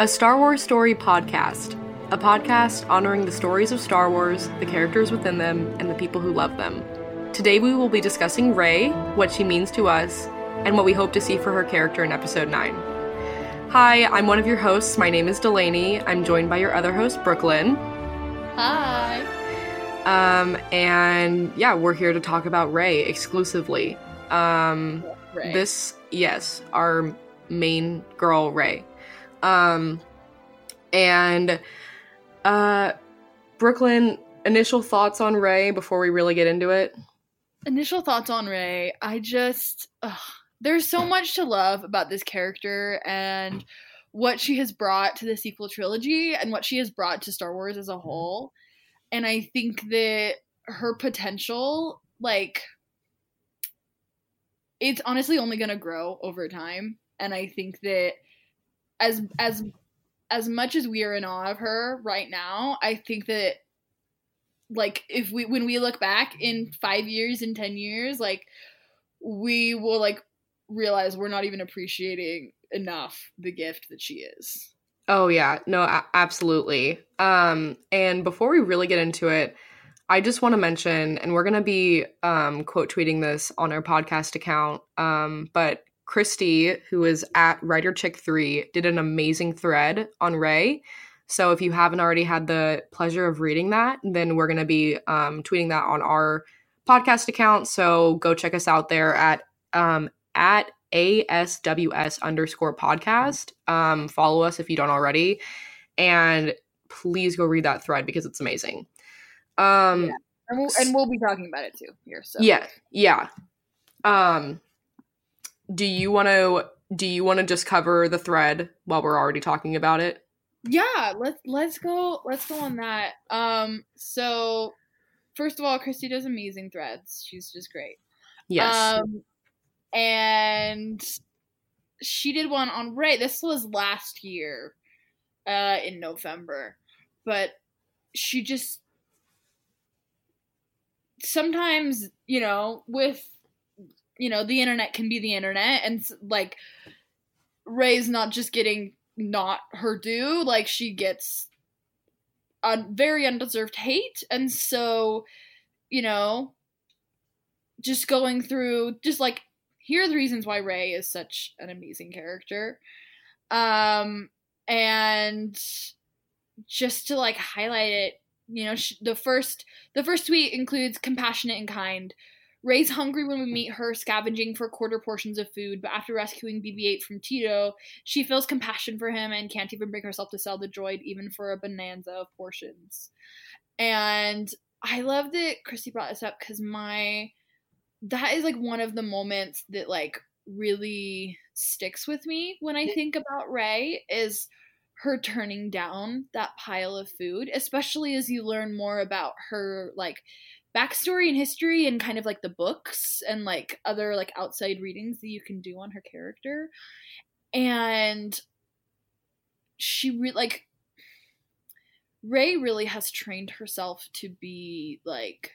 A Star Wars Story podcast, a podcast honoring the stories of Star Wars, the characters within them, and the people who love them. Today we will be discussing Rey, what she means to us, and what we hope to see for her character in Episode 9. Hi, I'm one of your hosts. My name is Delaney. I'm joined by your other host, Brooklyn. Hi. Um, and yeah, we're here to talk about Rey exclusively. Um, Rey. this, yes, our main girl, Rey. Um, and uh, Brooklyn, initial thoughts on Rey before we really get into it. Initial thoughts on Rey. I just ugh, there's so much to love about this character and what she has brought to the sequel trilogy and what she has brought to Star Wars as a whole. And I think that her potential, like, it's honestly only gonna grow over time. And I think that as as as much as we are in awe of her right now, I think that like if we when we look back in five years in ten years, like we will like realize we're not even appreciating enough the gift that she is. Oh yeah, no, a- absolutely. Um, and before we really get into it, I just want to mention, and we're gonna be um, quote tweeting this on our podcast account. Um, but Christy, who is at Writer Chick Three, did an amazing thread on Rey. So if you haven't already had the pleasure of reading that, then we're gonna be um, tweeting that on our podcast account. So go check us out there at um, at ASWS underscore podcast. Um, follow us if you don't already. And please go read that thread because it's amazing. Um, Yeah. And we'll, and we'll be talking about it too here. So yeah, yeah. Um, do you want to do you want to just cover the thread while we're already talking about it? yeah let's let's go let's go on that um so first of all christy does amazing threads she's just great Yes. um and she did one on Rey. This was last year, uh, in November, but she just sometimes, you know, with you know, the internet can be the internet, and like Rey's not just getting not her due, like she gets a very undeserved hate, and so you know, just going through just like here are the reasons why Rey is such an amazing character. Um and just to like highlight it, you know, the first the first tweet includes compassionate and kind. Rey's hungry when we meet her, scavenging for quarter portions of food, but after rescuing BB-8 from Teedo, she feels compassion for him and can't even bring herself to sell the droid, even for a bonanza of portions. And I love that Christy brought this up because my that is like one of the moments that like really sticks with me when I think about Rey is her turning down that pile of food, especially as you learn more about her like backstory and history and kind of like the books and like other like outside readings that you can do on her character. And she re- like Rey really has trained herself to be like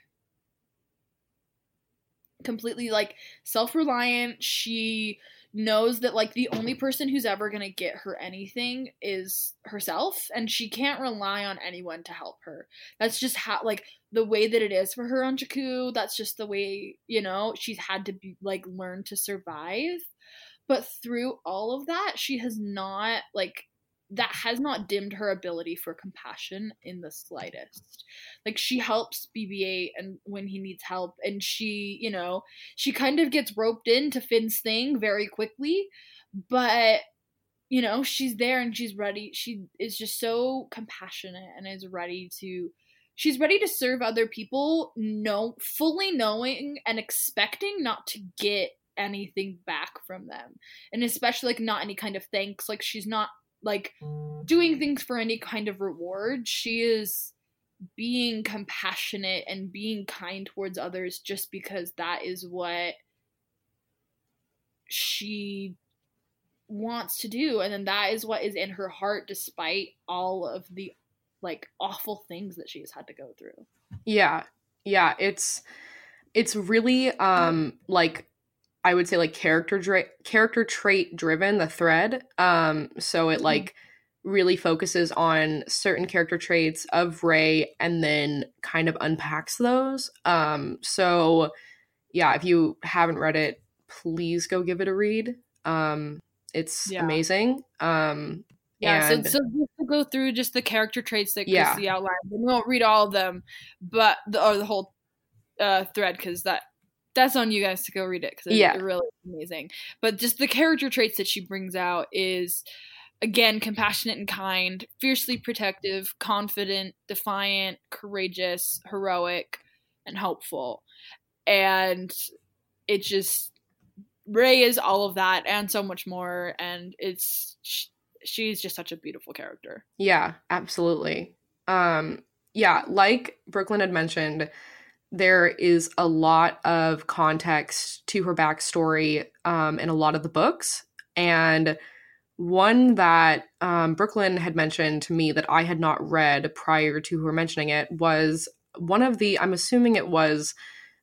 completely like self-reliant. She knows that like the only person who's ever going to get her anything is herself and she can't rely on anyone to help her. That's just how like the way that it is for her on Jakku. That's just the way, you know, she's had to be like learn to survive. But through all of that, she has not like that has not dimmed her ability for compassion in the slightest. Like she helps BB-8 and when he needs help and she, you know, she kind of gets roped into Finn's thing very quickly, but you know, she's there and she's ready. She is just so compassionate and is ready to she's ready to serve other people, no fully knowing and expecting not to get anything back from them. And especially like not any kind of thanks. Like she's not like doing things for any kind of reward. She is being compassionate and being kind towards others just because that is what she wants to do and then that is what is in her heart despite all of the like awful things that she has had to go through. Yeah. Yeah, it's it's really um like I would say like character dra- character trait driven the thread. Um so it like really focuses on certain character traits of Rey and then kind of unpacks those. Um, so yeah, if you haven't read it, please go give it a read. Um, it's Yeah. amazing. Um, Yeah, and so, so just to go through just the character traits that Yeah. Chrissy outlined. We won't read all of them, but the or the whole uh, thread because that that's on you guys to go read it because Yeah. really amazing. But just the character traits that she brings out is again compassionate and kind, fiercely protective, confident, defiant, courageous, heroic, and hopeful. And it just Rey is all of that and so much more, and it's sh- she's just such a beautiful character. Yeah, absolutely. Um, yeah, like Brooklyn had mentioned, there is a lot of context to her backstory um, in a lot of the books. And one that um, Brooklyn had mentioned to me that I had not read prior to her mentioning it was one of the, I'm assuming it was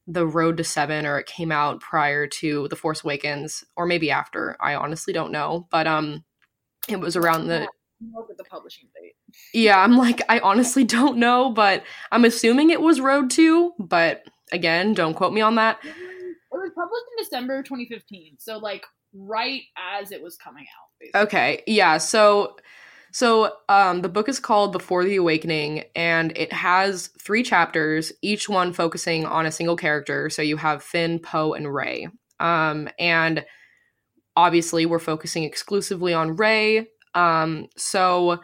The Road to Seven, or it came out prior to The Force Awakens, or maybe after. I honestly don't know. But um, it was around the Look at the publishing date. yeah, I'm like, I honestly don't know, but I'm assuming it was Road 2, but again, don't quote me on that. It was published in December 2015, so like right as it was coming out. Basically. Okay, yeah, so so um the book is called Before the Awakening and it has 3 chapters, each one focusing on a single character. So you have Finn, Poe, and Rey. Um and obviously we're focusing exclusively on Rey. Um so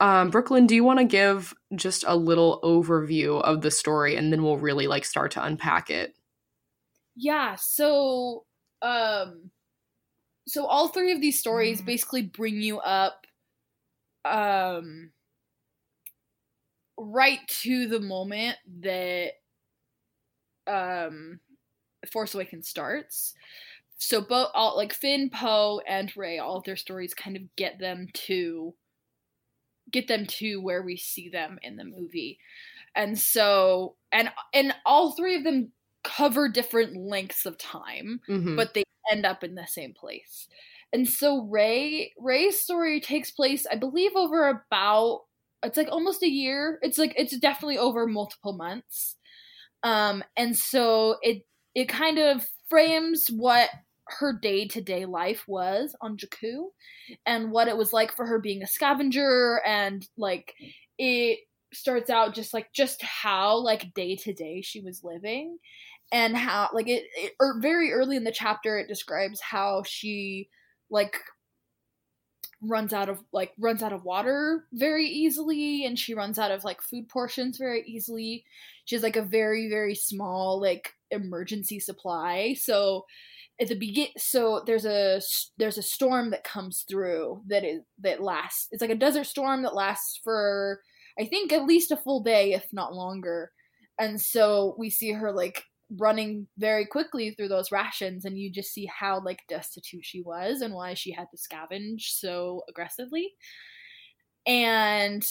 um, Brooklyn, do you want to give just a little overview of the story and then we'll really like start to unpack it? Yeah, so um so all three of these stories Mm-hmm. basically bring you up um right to the moment that um Force Awakens starts. So both all like Finn, Poe, and Rey, all of their stories kind of get them to get them to where we see them in the movie. And so and and all three of them cover different lengths of time, Mhm. but they end up in the same place. And so Rey Rey's story takes place, I believe, over about it's like almost a year. It's like it's definitely over multiple months. Um, and so it it kind of frames what her day to day life was on Jakku and what it was like for her being a scavenger and like it starts out just like just how like day to day she was living and how like it, it or very early in the chapter it describes how she like runs out of like runs out of water very easily and she runs out of like food portions very easily. She has like a very very small like emergency supply. So at the begin so there's a there's a storm that comes through that is that lasts it's like a desert storm that lasts for i think at least a full day if not longer. And so we see her like running very quickly through those rations and you just see how like destitute she was and why she had to scavenge so aggressively. And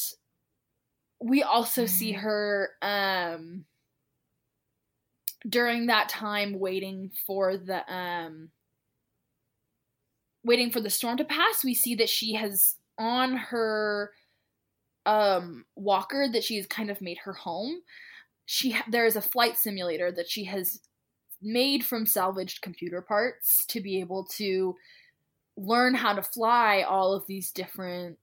we also see her um during that time waiting for the um waiting for the storm to pass we see that she has on her um walker that she's kind of made her home. She ha- there is a flight simulator that she has made from salvaged computer parts to be able to learn how to fly all of these different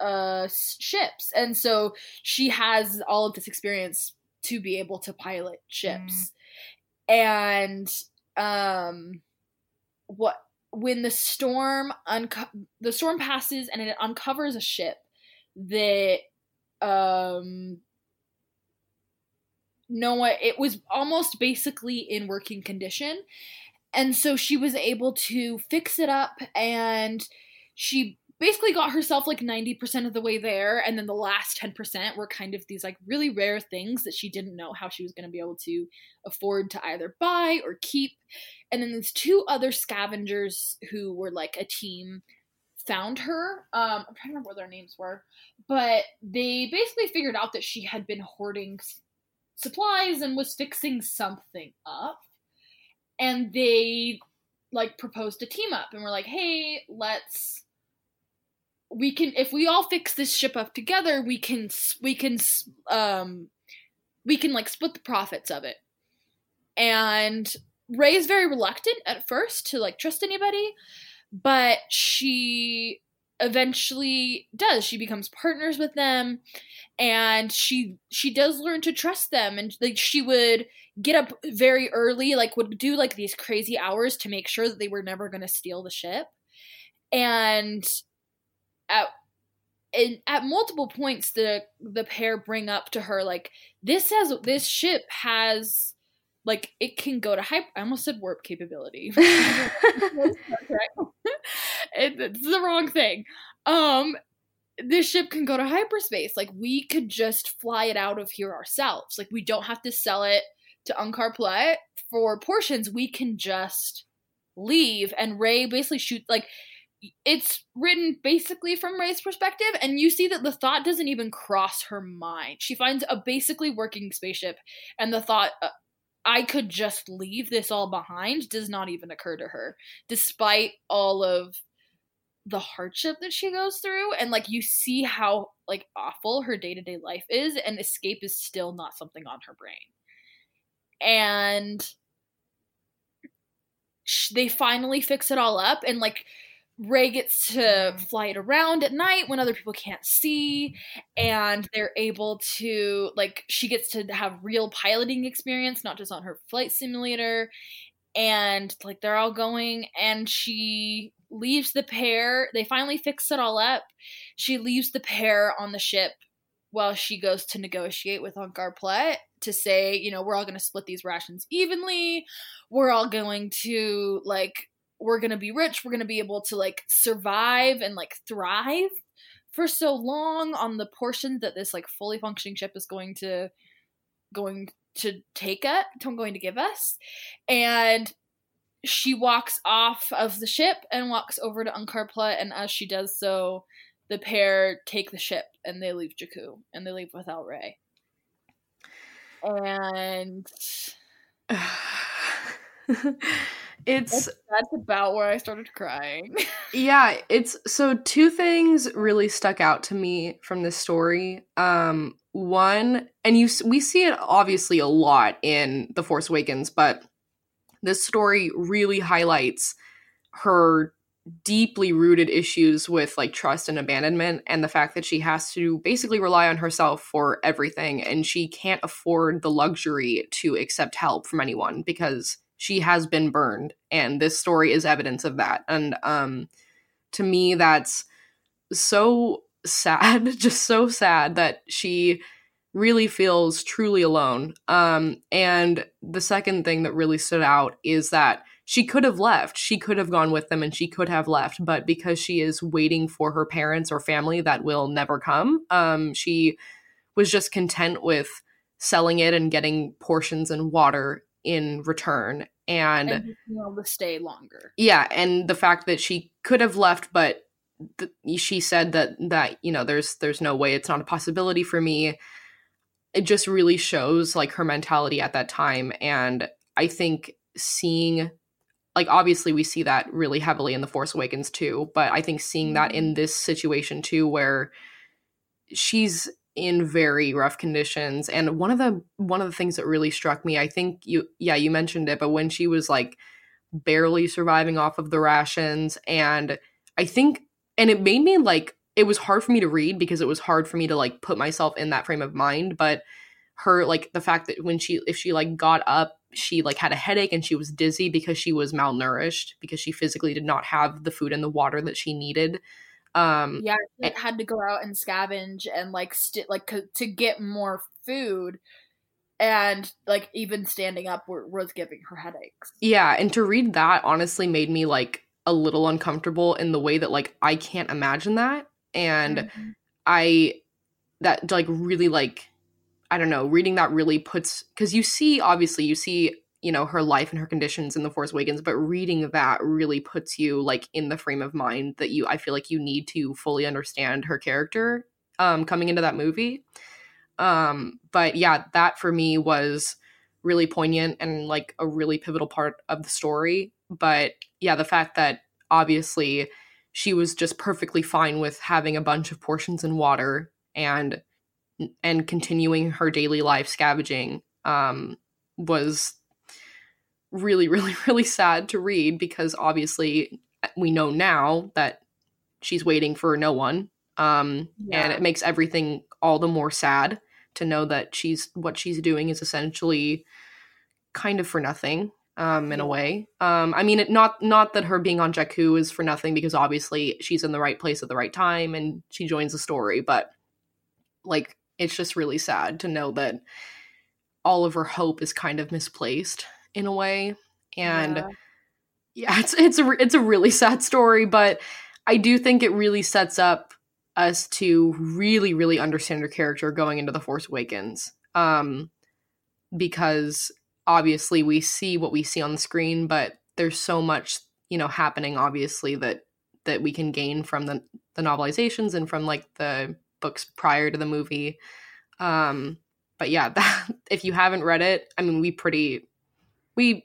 uh ships. And so she has all of this experience to be able to pilot ships. And um what when the storm unco- the storm passes and it uncovers a ship that um no one it was almost basically in working condition. And so she was able to fix it up and she basically got herself like 90% of the way there and then the last 10% were kind of these like really rare things that she didn't know how she was going to be able to afford to either buy or keep. And then these two other scavengers who were like a team found her um i'm trying to remember what their names were but they basically figured out that she had been hoarding supplies and was fixing something up. And they like proposed to team up and were like hey let's we can if we all fix this ship up together, we can we can um we can like split the profits of it. And Rey is very reluctant at first to like trust anybody, but she eventually does. She becomes partners with them and she she does learn to trust them and like she would get up very early like would do like these crazy hours to make sure that they were never going to steal the ship and at and at multiple points the the pair bring up to her like this has this ship has like it can go to hyper i almost said warp capability. It, it's the wrong thing. Um this ship can go to hyperspace. Like we could just fly it out of here ourselves. Like we don't have to sell it to Unkar Plutt for portions. We can just leave and rey basically shoot like it's written basically from Rey's perspective, and you see that the thought doesn't even cross her mind. She finds a basically working spaceship, and the thought, uh, I could just leave this all behind, does not even occur to her, despite all of the hardship that she goes through. And like, you see how like awful her day to day life is, and escape is still not something on her brain. And they finally fix it all up, and like, Rey gets to mm-hmm. fly it around at night when other people can't see, and they're able to, like, she gets to have real piloting experience, not just on her flight simulator. And, like, they're all going, and she leaves the pair. They finally fix it all up. She leaves the pair on the ship while she goes to negotiate with Plutt to say, you know, we're all going to split these rations evenly. We're all going to, like, we're going to be rich, we're going to be able to like survive and like thrive for so long on the portion that this like fully functioning ship is going to going to take it, I'm going to give us. And she walks off of the ship and walks over to Unkar Plutt, and as she does so, the pair take the ship and they leave Jakku and they leave without Rey. And it's that's, that's, about where I started crying. yeah, it's so two things really stuck out to me from this story. Um one and you we see it obviously a lot in The Force Awakens, but this story really highlights her deeply rooted issues with like trust and abandonment and the fact that she has to basically rely on herself for everything and she can't afford the luxury to accept help from anyone because she has been burned and this story is evidence of that. And um to me that's so sad just so sad that she really feels truly alone. Um and the second thing that really stood out is that she could have left. She could have gone with them and she could have left but because she is waiting for her parents or family that will never come um she was just content with selling it and getting portions and water in return and, and able to stay longer yeah and the fact that she could have left but th- she said that that you know there's there's no way it's not a possibility for me it just really shows like her mentality at that time and i think seeing like obviously we see that really heavily in the force awakens too but i think seeing that in mm-hmm. this situation too where she's in very rough conditions and one of the one of the things that really struck me i think you yeah you mentioned it but when she was like barely surviving off of the rations and i think and it made me like it was hard for me to read because it was hard for me to like put myself in that frame of mind but her like the fact that when she if she like got up she like had a headache and she was dizzy because she was malnourished because she physically did not have the food and the water that she needed um, yeah, it had to go out and scavenge and like st- like c- to get more food, and like even standing up was giving her headaches. Yeah, and to read that honestly made me like a little uncomfortable in the way that like I can't imagine that, and mm-hmm. I that like really like I don't know, reading that really puts because you see obviously you see you know her life and her conditions in the force awakens but reading that really puts you like in the frame of mind that you i feel like you need to fully understand her character um coming into that movie. Um but yeah that for me was really poignant and like a really pivotal part of the story. But yeah the fact that obviously she was just perfectly fine with having a bunch of portions in water and and continuing her daily life scavenging um, was really really really sad to read because obviously we know now that she's waiting for no one um, yeah. and it makes everything all the more sad to know that she's what she's doing is essentially kind of for nothing um, in a way. Um, I mean, it, not not that her being on Jakku is for nothing because obviously she's in the right place at the right time and she joins the story, but like it's just really sad to know that all of her hope is kind of misplaced in a way, and yeah, yeah it's it's a it's a really sad story, but I do think it really sets up us to really really understand her character going into the Force Awakens, um, because obviously we see what we see on the screen, but there's so much, you know, happening obviously that that we can gain from the the novelizations and from like the books prior to the movie. Um but yeah, that, if you haven't read it, I mean we pretty we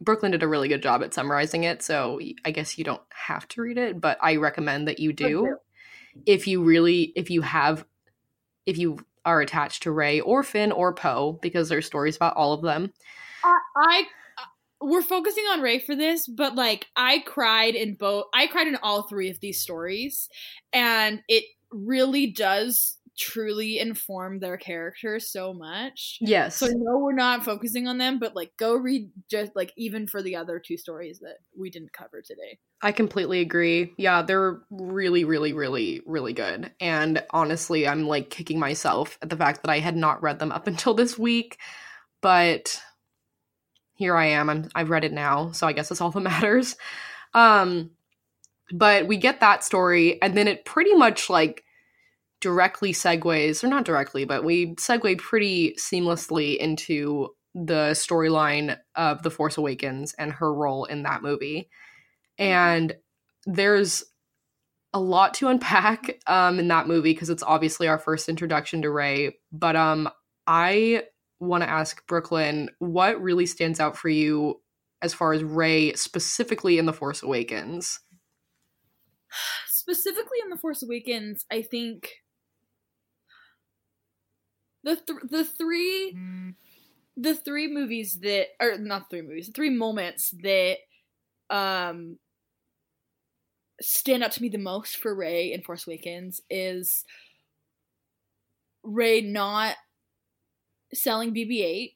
Brooklyn did a really good job at summarizing it, so I guess you don't have to read it, but I recommend that you do. If you really if you have if you are attached to Rey or Finn or Poe because there's stories about all of them. Uh, I we're focusing on Rey for this, but like I cried in both I cried in all three of these stories and it really does truly inform their characters so much. Yes. So I know we're not focusing on them, but like go read just like even for the other two stories that we didn't cover today. I completely agree. Yeah, they're really, really, really, really good. And honestly, I'm like kicking myself at the fact that I had not read them up until this week. But here I am. I'm I've read it now, so I guess that's all that matters. Um but we get that story and then it pretty much like directly segues, or not directly, but we segue pretty seamlessly into the storyline of The Force Awakens and her role in that movie. And there's a lot to unpack um, in that movie because it's obviously our first introduction to Rey. But um, I want to ask Brooklyn, what really stands out for you as far as Rey specifically in The Force Awakens? Specifically in The Force Awakens, I think the th- the three mm. the three movies that or not three movies, the three moments that um stand out to me the most for Rey in Force Awakens is Rey not selling BB-8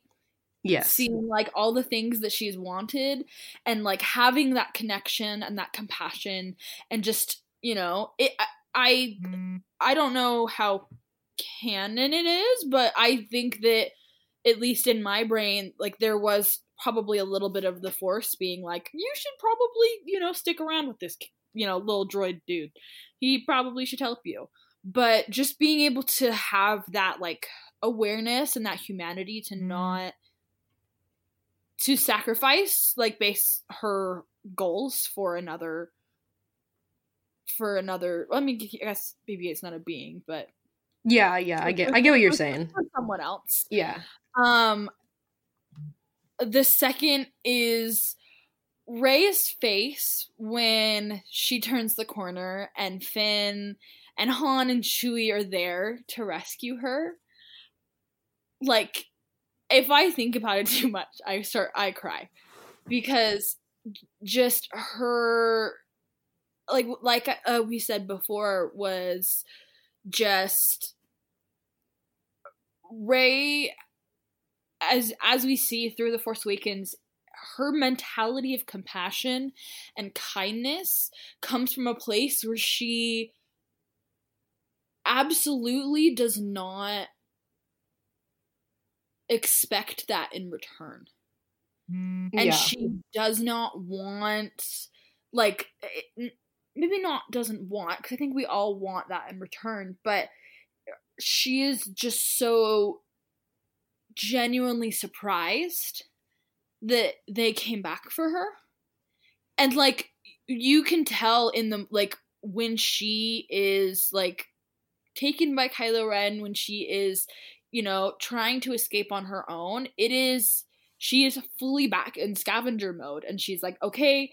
yes seeing like all the things that she's wanted and like having that connection and that compassion and just you know it i i, mm. I don't know how canon it is, but I think that at least in my brain, like there was probably a little bit of the force being like, you should probably, you know, stick around with this, you know, little droid dude. He probably should help you. But just being able to have that like awareness and that humanity to mm-hmm. not to sacrifice like base her goals for another for another I mean I guess maybe it's not a being, but yeah, yeah, I get I get what you're saying. someone else. Yeah. Um the second is Rey's face when she turns the corner and Finn and Han and Chewie are there to rescue her. Like if I think about it too much, I start I cry because just her like like uh, we said before was just Rey as as we see through the Force Awakens her mentality of compassion and kindness comes from a place where she absolutely does not expect that in return. Mm, and yeah. she does not want like maybe not doesn't want because I think we all want that in return, but she is just so genuinely surprised that they came back for her. And like you can tell in the like when she is like taken by Kylo Ren when she is, you know, trying to escape on her own, it is she is fully back in scavenger mode and she's like, "Okay,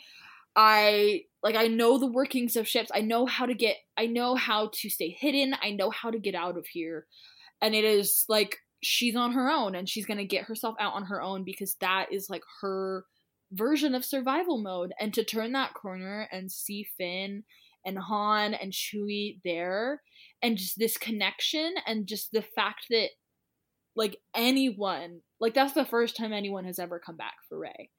I like I know the workings of ships. I know how to get I know how to stay hidden. I know how to get out of here. And it is like she's on her own and she's going to get herself out on her own because that is like her version of survival mode and to turn that corner and see Finn and Han and Chewie there and just this connection and just the fact that like anyone like that's the first time anyone has ever come back for Rey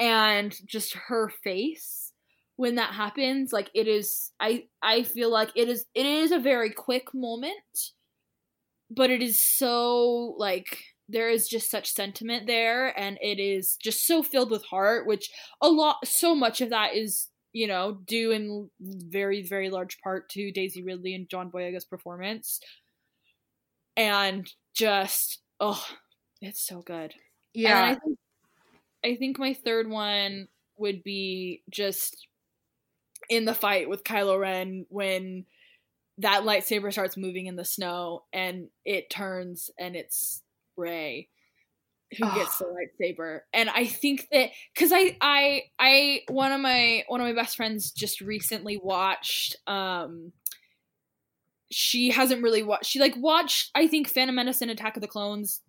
and just her face when that happens like it is I I feel like it is it is a very quick moment but it is so like there is just such sentiment there and it is just so filled with heart which a lot so much of that is you know due in very very large part to daisy ridley and john boyega's performance. And just oh it's so good. Yeah I think, I think my third one would be just in the fight with kylo ren when that lightsaber starts moving in the snow and it turns and it's Rey who oh. gets the lightsaber. And I think that cuz I I I one of my one of my best friends just recently watched um she hasn't really watched she like watched I think Phantom Menace and Attack of the Clones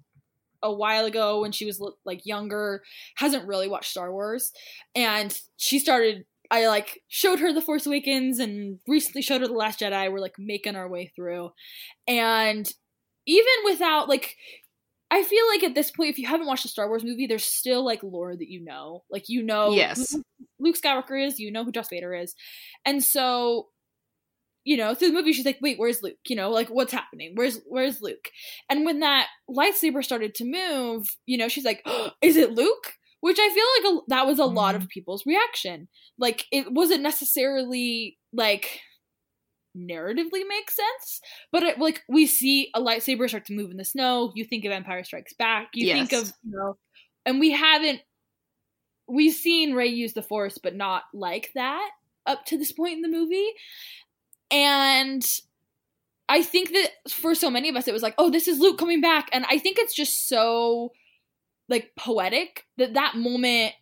a while ago when she was like younger hasn't really watched Star Wars and she started I like showed her The Force Awakens and recently showed her The Last Jedi. We're like making our way through. And even without like I feel like at this point, if you haven't watched a Star Wars movie, there's still like lore that you know. Like you know yes. who Luke Skywalker is, you know who Darth Vader is. And so you know, through the movie, she's like, "Wait, where's Luke? You know, like what's happening? Where's where's Luke?" And when that lightsaber started to move, you know, she's like, oh, "Is it Luke?" Which I feel like a, that was a mm. lot of mm-hmm. people's reaction. Like it wasn't necessarily like narratively makes sense, but it, like we see a lightsaber start to move in the snow. You think of Empire Strikes Back. You yes. think of you know, and we haven't we've seen Rey use the Force, but not like that up to this point in the movie, and. I think that for so many of us, it was like, oh, this is Luke coming back. And I think it's just so like poetic that that moment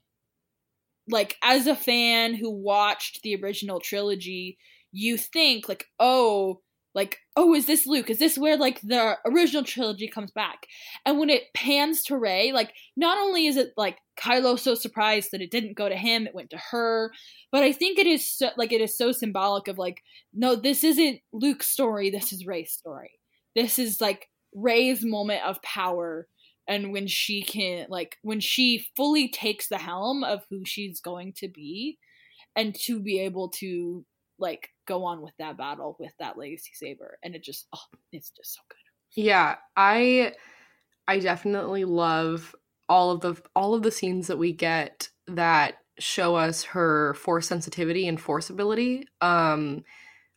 like as a fan who watched the original trilogy you think like oh like oh is this luke? Is this where like the original trilogy comes back? And when it pans to rey like not only is it like kylo so surprised that it didn't go to him it went to her but i think it is so like it is so symbolic of like no this isn't luke's story this is rey's story. This is like rey's moment of power and when she can like when she fully takes the helm of who she's going to be and to be able to like go on with that battle with that legacy saber and it just oh it's just so good. Yeah i i definitely love all of the all of the scenes that we get that show us her force sensitivity and force ability um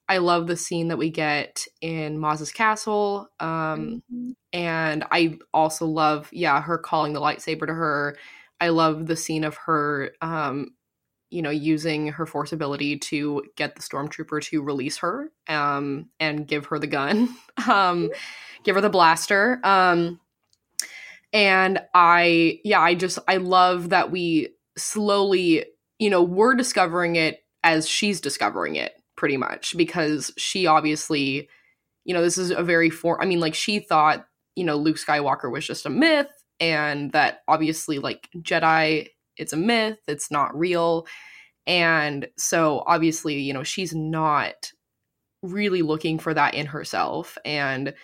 I love the scene that we get in Maz's castle. Um, mm-hmm. And I also love, yeah, her calling the lightsaber to her. I love the scene of her, um, you know, using her force ability to get the stormtrooper to release her um, and give her the gun, um, give her the blaster. Um, and I, yeah, I just, I love that we slowly, you know, we're discovering it as she's discovering it pretty much because she obviously you know this is a very for i mean like she thought you know luke skywalker was just a myth and that obviously like jedi it's a myth it's not real. And so obviously you know she's not really looking for that in herself. And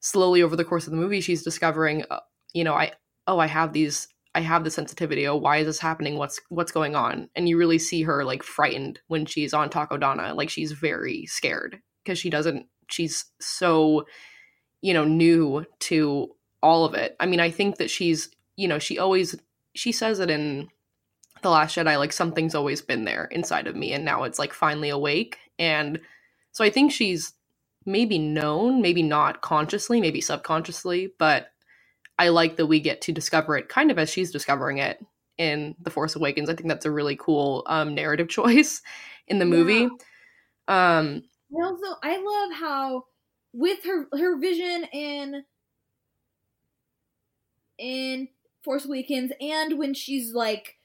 slowly over the course of the movie she's discovering uh, you know i oh i have these I have the sensitivity. Oh, why is this happening? What's what's going on? And you really see her like frightened when she's on Takodana. Like she's very scared because she doesn't. She's so, you know, new to all of it. I mean, I think that she's, you know, she always she says it in the Last Jedi. Like something's always been there inside of me, and now it's like finally awake. And so I think she's maybe known, maybe not consciously, maybe subconsciously, but I like that we get to discover it kind of as she's discovering it in The Force Awakens. I think that's a really cool um, narrative choice in the movie. Yeah. Um, I also I love how with her her vision in in Force Awakens and when she's like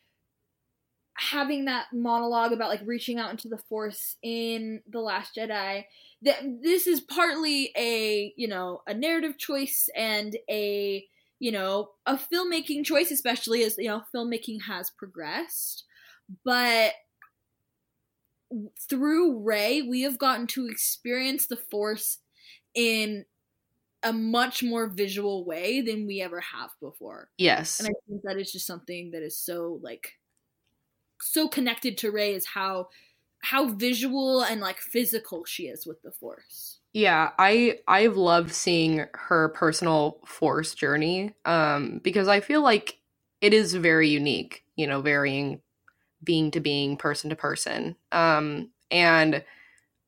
having that monologue about like reaching out into the force in the last jedi that this is partly a you know a narrative choice and a you know a filmmaking choice especially as you know filmmaking has progressed but through Rey, we have gotten to experience the Force in a much more visual way than we ever have before. Yes. And I think that is just something that is so like so connected to Rey is how how visual and like physical she is with the Force. Yeah, I I've loved seeing her personal Force journey um because I feel like it is very unique, you know, varying being to being, person to person. Um, and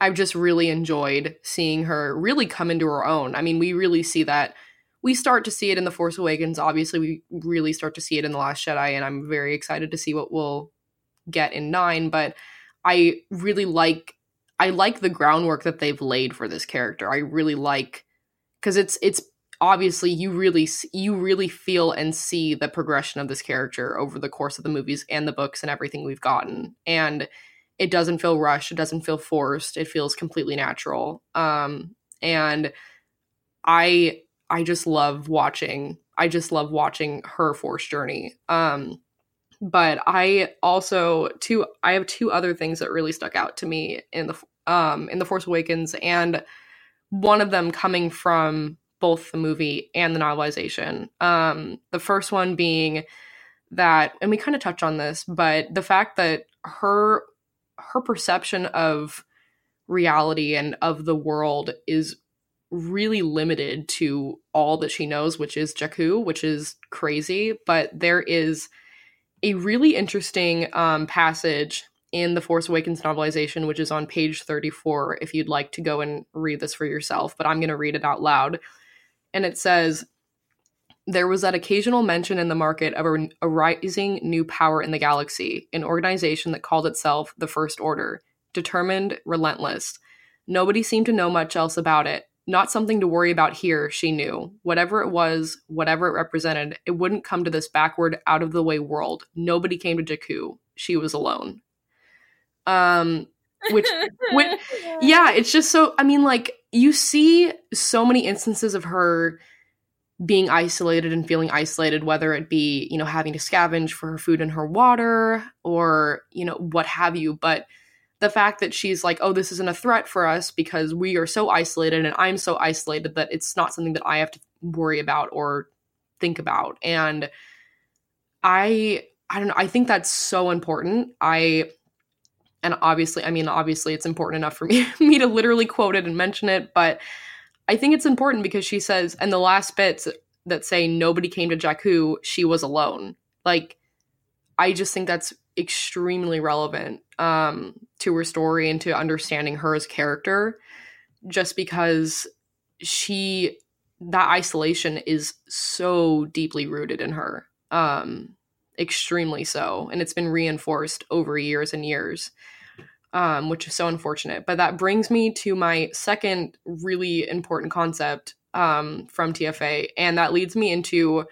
I've just really enjoyed seeing her really come into her own. I mean, we really see that. We start to see it in The Force Awakens. Obviously, we really start to see it in The Last Jedi, and I'm very excited to see what we'll get in nine. But I really like I like the groundwork that they've laid for this character. I really like because it's it's obviously you really you really feel and see the progression of this character over the course of the movies and the books and everything we've gotten. And it doesn't feel rushed it doesn't feel forced it feels completely natural. Um and i i just love watching i just love watching her force journey. Um but i also two i have two other things that really stuck out to me in the um in the force awakens and one of them coming from both the movie and the novelization. Um, the first one being that, and we kind of touch on this, but the fact that her her perception of reality and of the world is really limited to all that she knows, which is Jakku, which is crazy. But there is a really interesting um, passage in the Force Awakens novelization, which is on page 34, if you'd like to go and read this for yourself. But I'm going to read it out loud and it says there was that occasional mention in the market of a, a, rising new power in the galaxy, an organization that called itself the First Order, determined, relentless. Nobody seemed to know much else about it. Not something to worry about here, she knew. Whatever it was, whatever it represented, it wouldn't come to this backward, out of the way world. Nobody came to Jakku. She was alone. Um, which, which, yeah, it's just so. I mean, like you see so many instances of her being isolated and feeling isolated whether it be you know having to scavenge for her food and her water or you know what have you but the fact that she's like oh this isn't a threat for us because we are so isolated and i'm so isolated that it's not something that i have to worry about or think about. And i i don't know i think that's so important. I and obviously i mean obviously it's important enough for me me to literally quote it and mention it but i think it's important because she says and the last bits that say nobody came to jakku she was alone. Like i just think that's extremely relevant um, to her story and to understanding her as character just because she that isolation is so deeply rooted in her um extremely so. And it's been reinforced over years and years um, which is so unfortunate. But that brings me to my second really important concept um, from tfa and that leads me into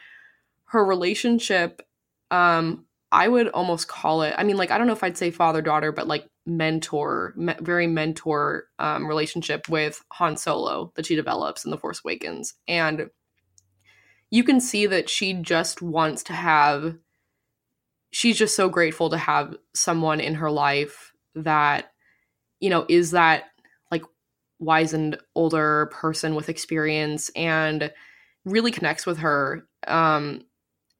her relationship um, i would almost call it i mean like i don't know if i'd say father daughter but like mentor me- very mentor um, relationship with han solo that she develops in the force awakens. And you can see that she just wants to have she's just so grateful to have someone in her life that you know is that like wizened older person with experience and really connects with her. Um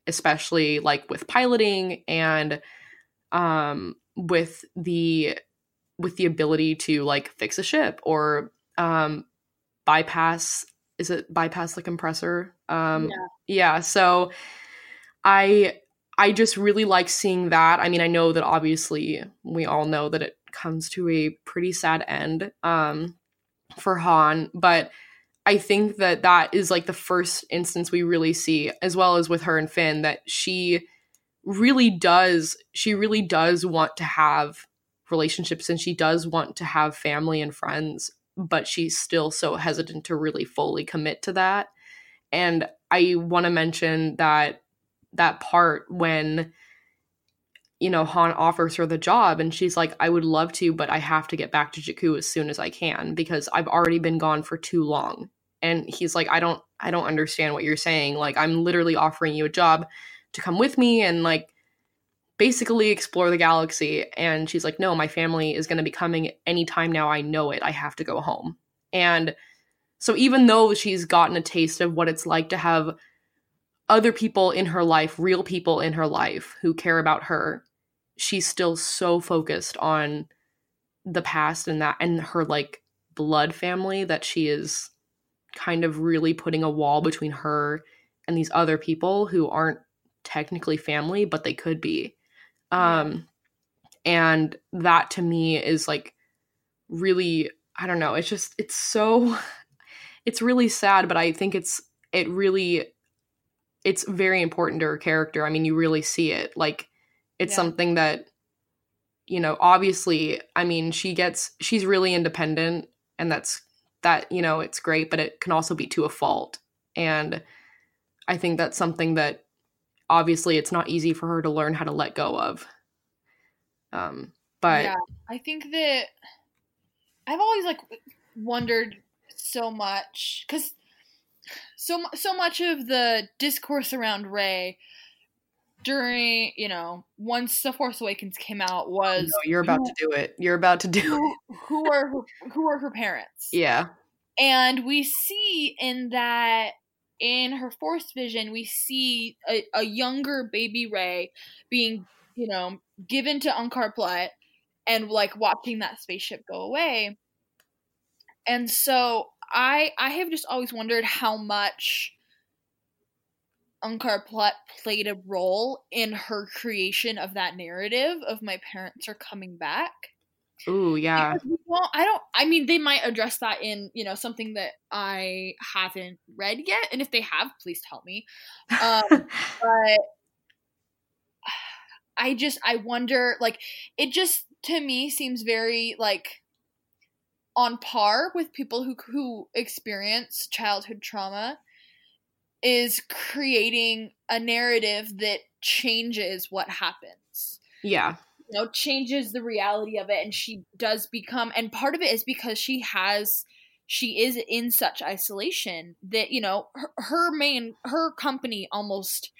especially like with piloting and um with the with the ability to like fix a ship or um bypass is it bypass the compressor um yeah, yeah so i I just really like seeing that. I mean, I know that obviously we all know that it comes to a pretty sad end um, for Han, but I think that that is like the first instance we really see, as well as with her and Finn, that she really does, she really does want to have relationships and she does want to have family and friends, but she's still so hesitant to really fully commit to that. And I want to mention that that part when you know, Han offers her the job and she's like, I would love to, but I have to get back to Jakku as soon as I can because I've already been gone for too long. And he's like, I don't I don't understand what you're saying. Like I'm literally offering you a job to come with me and like basically explore the galaxy. And she's like, No, my family is gonna be coming anytime now. I know it. I have to go home. And so even though she's gotten a taste of what it's like to have other people in her life, real people in her life who care about her, she's still so focused on the past and that and her like blood family that she is kind of really putting a wall between her and these other people who aren't technically family but they could be um and that to me is like really i don't know it's just it's so it's really sad but i think it's it really it's very important to her character. I mean, you really see it. Like it's yeah. something that you know, obviously, I mean, she gets she's really independent and that's that, you know, it's great, but it can also be to a fault. And I think that's something that obviously it's not easy for her to learn how to let go of. Um but Yeah, I think that I've always like wondered so much cuz so so much of the discourse around Rey during you know once the Force Awakens came out was no, you're about who, to do it. You're about to do who, it. who are who, who are her parents? Yeah, and we see in that in her Force vision, we see a, a younger baby Rey being you know given to Unkar Plutt and like watching that spaceship go away. And so I I have just always wondered how much Unkar Plutt played a role in her creation of that narrative of my parents are coming back. Ooh, yeah. Well, I don't. I mean, they might address that in you know something that I haven't read yet, and if they have, please tell me. Um, but I just I wonder, like, it just to me seems very like on par with people who who experience childhood trauma is creating a narrative that changes what happens. Yeah. You know, changes the reality of it and she does become and part of it is because she has she is in such isolation that you know her, her main her company almost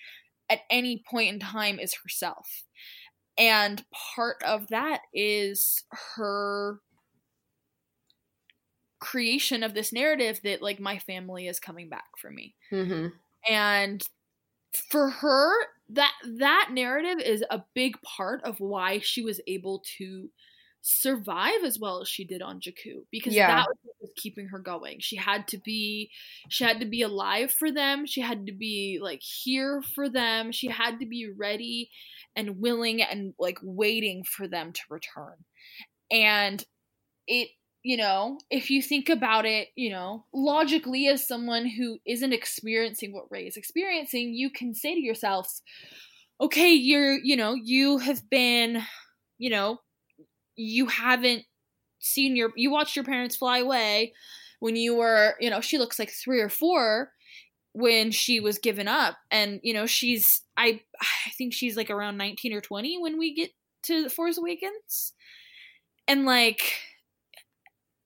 at any point in time is herself. And part of that is her creation of this narrative that like my family is coming back for me mm-hmm. and for her that that narrative is a big part of why she was able to survive as well as she did on Jakku because yeah. that was was keeping her going. She had to be she had to be alive for them. She had to be like here for them. She had to be ready and willing and like waiting for them to return. And it you know, if you think about it, you know, logically, as someone who isn't experiencing what Rey is experiencing, you can say to yourself, okay, you're, you know, you have been, you know, you haven't seen your, you watched your parents fly away when you were, you know, she looks like three or four when she was given up. And, you know, she's, I, I think she's like around 19 or 20 when we get to Force Awakens. And like,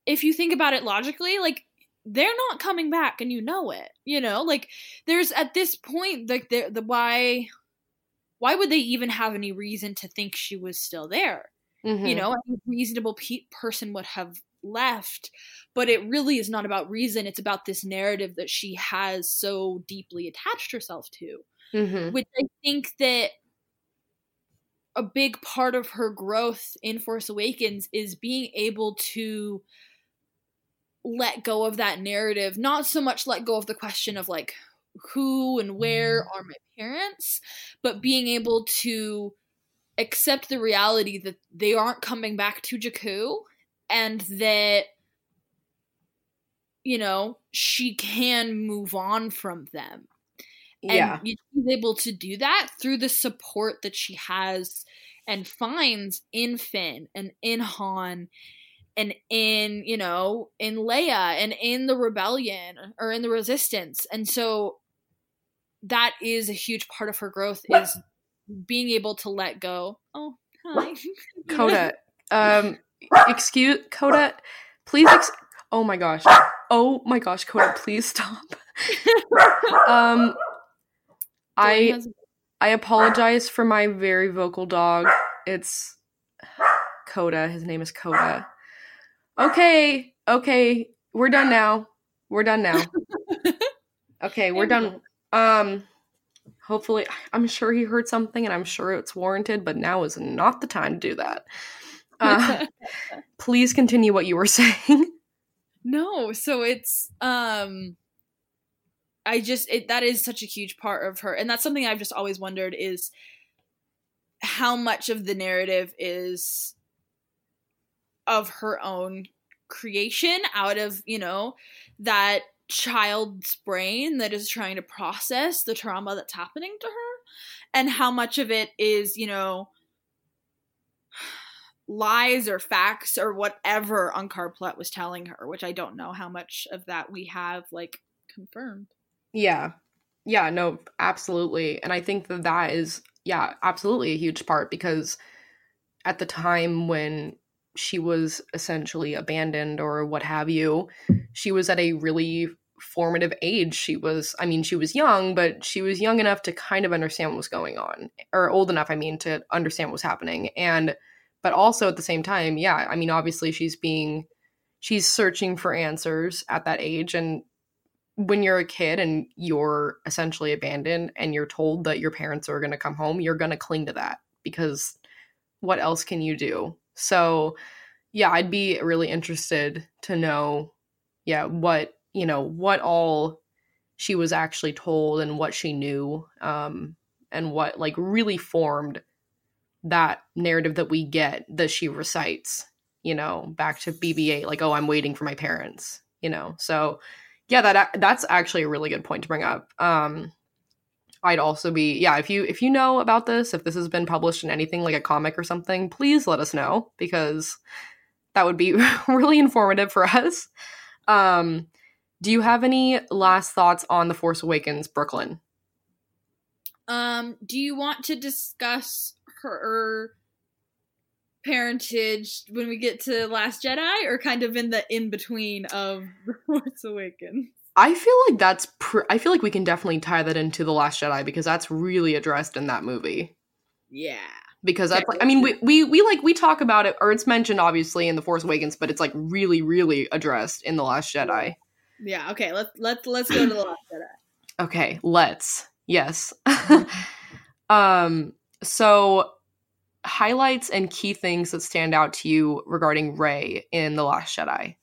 if you think about it logically, like they're not coming back and you know it. You know, like there's at this point like the the why why would they even have any reason to think she was still there? Mm-hmm. You know, a reasonable pe- person would have left, but it really is not about reason. It's about this narrative that she has so deeply attached herself to, mm-hmm. which I think that a big part of her growth in Force Awakens is being able to let go of that narrative, not so much let go of the question of like who and where mm-hmm. are my parents, but being able to accept the reality that they aren't coming back to Jakku and that you know, she can move on from them. Yeah. And she's able to do that through the support that she has and finds in Finn and in Han and in you know in Leia and in the rebellion or in the resistance and so that is a huge part of her growth is being able to let go. Oh, hi. Coda. Um, excuse Coda. Please. Ex- oh my gosh. Oh my gosh, Coda. Please stop. um, I I apologize for my very vocal dog. It's Coda. His name is Coda. Okay, okay, we're done now. We're done now. Okay, we're done. Um, hopefully, I'm sure he heard something, and I'm sure it's warranted. But now is not the time to do that. Uh, please continue what you were saying. No, so it's um I just it that is such a huge part of her and that's something I've just always wondered is how much of the narrative is of her own creation out of, you know, that child's brain that is trying to process the trauma that's happening to her and how much of it is, you know, lies or facts or whatever Unkar was telling her, which I don't know how much of that we have like confirmed. Yeah. Yeah, no, absolutely. And I think that that is yeah, absolutely a huge part because at the time when she was essentially abandoned or what have you, she was at a really formative age. She was, I mean, she was young, but she was young enough to kind of understand what was going on, or old enough, I mean, to understand what was happening. And but also at the same time yeah i mean obviously she's being she's searching for answers at that age and when you're a kid and you're essentially abandoned and you're told that your parents are going to come home you're going to cling to that because what else can you do so yeah i'd be really interested to know yeah what you know what all she was actually told and what she knew um and what like really formed that narrative that we get that she recites, you know, back to BB-8 like oh I'm waiting for my parents, you know. So yeah, that that's actually a really good point to bring up. Um I'd also be yeah, if you if you know about this, if this has been published in anything like a comic or something, please let us know because that would be really informative for us. Um do you have any last thoughts on The Force Awakens Brooklyn? Um do you want to discuss her parentage when we get to Last Jedi, or kind of in the in between of The Force Awakens? I feel like that's. Pr- I feel like we can definitely tie that into The Last Jedi because that's really addressed in that movie. Yeah. Because that's like, I mean, we, we we like we talk about it, or it's mentioned obviously in The Force Awakens, but it's like really, really addressed in The Last Jedi. Yeah. Okay. Let's let's let's go to The Last Jedi. Okay. Let's. Yes. um. So, highlights and key things that stand out to you regarding Rey in The Last Jedi.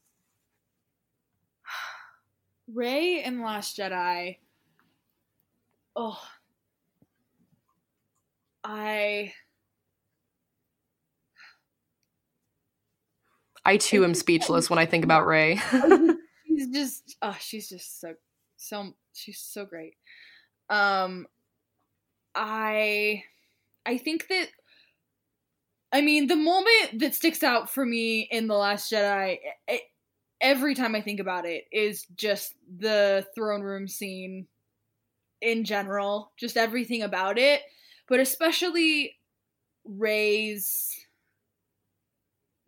Rey in The Last Jedi. Oh. I. I too am speechless when I think about Rey. she's just oh, she's just so so she's so great. Um I I think that I mean, the moment that sticks out for me in The Last Jedi, it, every time I think about it, is just the throne room scene in general, just everything about it, but especially Rey's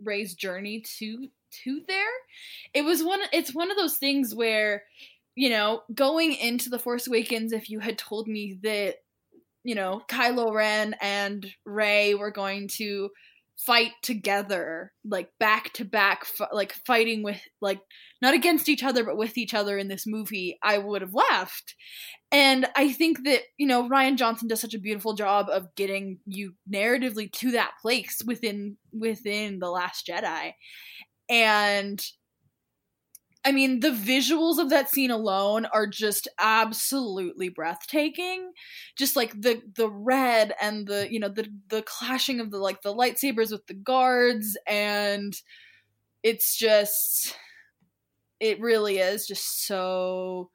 Rey's journey to to there. It was one it's one of those things where, you know, going into The Force Awakens if you had told me that you know, Kylo Ren and Rey were going to fight together, like back to back, like fighting with, like, not against each other, but with each other in this movie, I would have laughed. And I think that, you know, Rian Johnson does such a beautiful job of getting you narratively to that place within within The Last Jedi. And I mean, the visuals of that scene alone are just absolutely breathtaking. Just like the the red and the you know the the clashing of the like the lightsabers with the guards and it's just it really is just so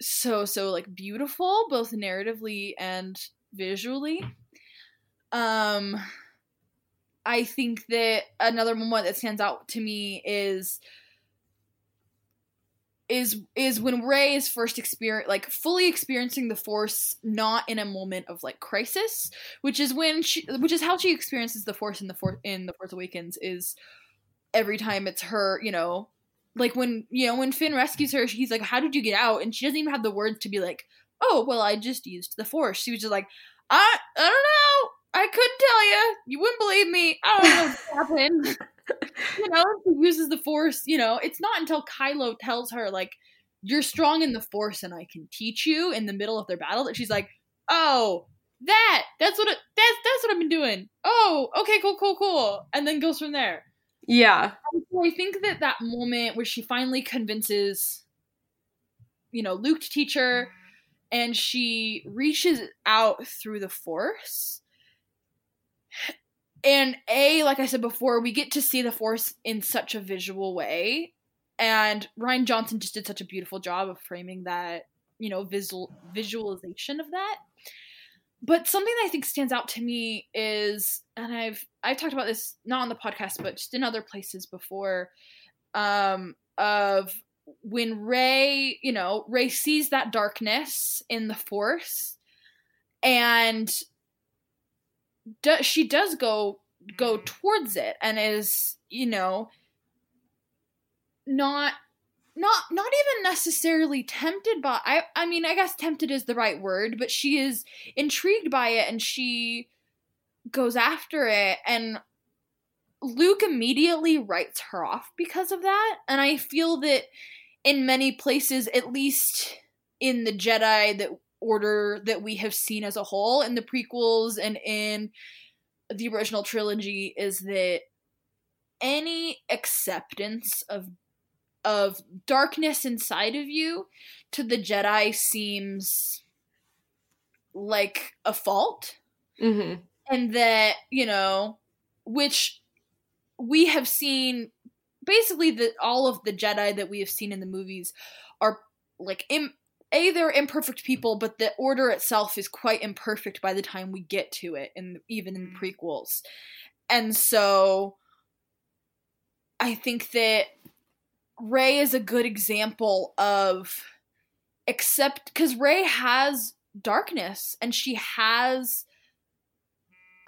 so so like beautiful both narratively and visually. Um I think that another moment that stands out to me is is is when Rey is first experience like fully experiencing the Force, not in a moment of like crisis, which is when she, which is how she experiences the Force in the Force in the Force Awakens is every time it's her, you know, like when you know when Finn rescues her, he's like, "How did you get out?" And she doesn't even have the words to be like, "Oh, well, I just used the Force." She was just like, "I I don't know." I couldn't tell you. You wouldn't believe me. I don't know what happened. you know, she uses the force. You know, it's not until Kylo tells her like, "You're strong in the force, and I can teach you." In the middle of their battle, that she's like, "Oh, that. That's what. It, that's that's what I've been doing. Oh, okay, cool, cool, cool." And then goes from there. Yeah. So I think that that moment where she finally convinces, you know, Luke to teach her, and she reaches out through the force and a like i said before we get to see the force in such a visual way. And Rian Johnson just did such a beautiful job of framing that you know visual visualization of that. But something that i think stands out to me is and i've i've talked about this not on the podcast but just in other places before um of when Rey, you know Rey sees that darkness in the force and do, she does go go mm-hmm. towards it and is you know not not not even necessarily tempted by I I mean I guess tempted is the right word but she is intrigued by it and she goes after it and Luke immediately writes her off because of that. And I feel that in many places at least in the Jedi that order that we have seen as a whole in the prequels and in the original trilogy is that any acceptance of of darkness inside of you to the Jedi seems like a fault. Mm-hmm. And that, you know, which we have seen basically that all of the Jedi that we have seen in the movies are like Im- a they're imperfect people but the order itself is quite imperfect by the time we get to it and even in the mm. prequels and so i think that Rey is a good example of except because Rey has darkness and she has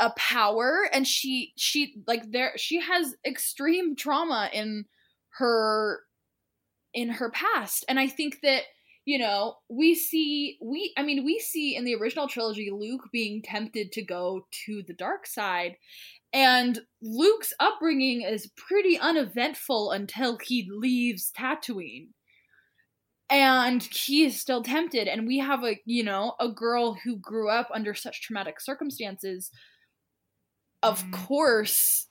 a power and she she like there she has extreme trauma in her in her past and i think that you know, we see we I mean, we see in the original trilogy Luke being tempted to go to the dark side. And Luke's upbringing is pretty uneventful until he leaves Tatooine. And he is still tempted and we have a, you know, a girl who grew up under such traumatic circumstances. Of mm. course,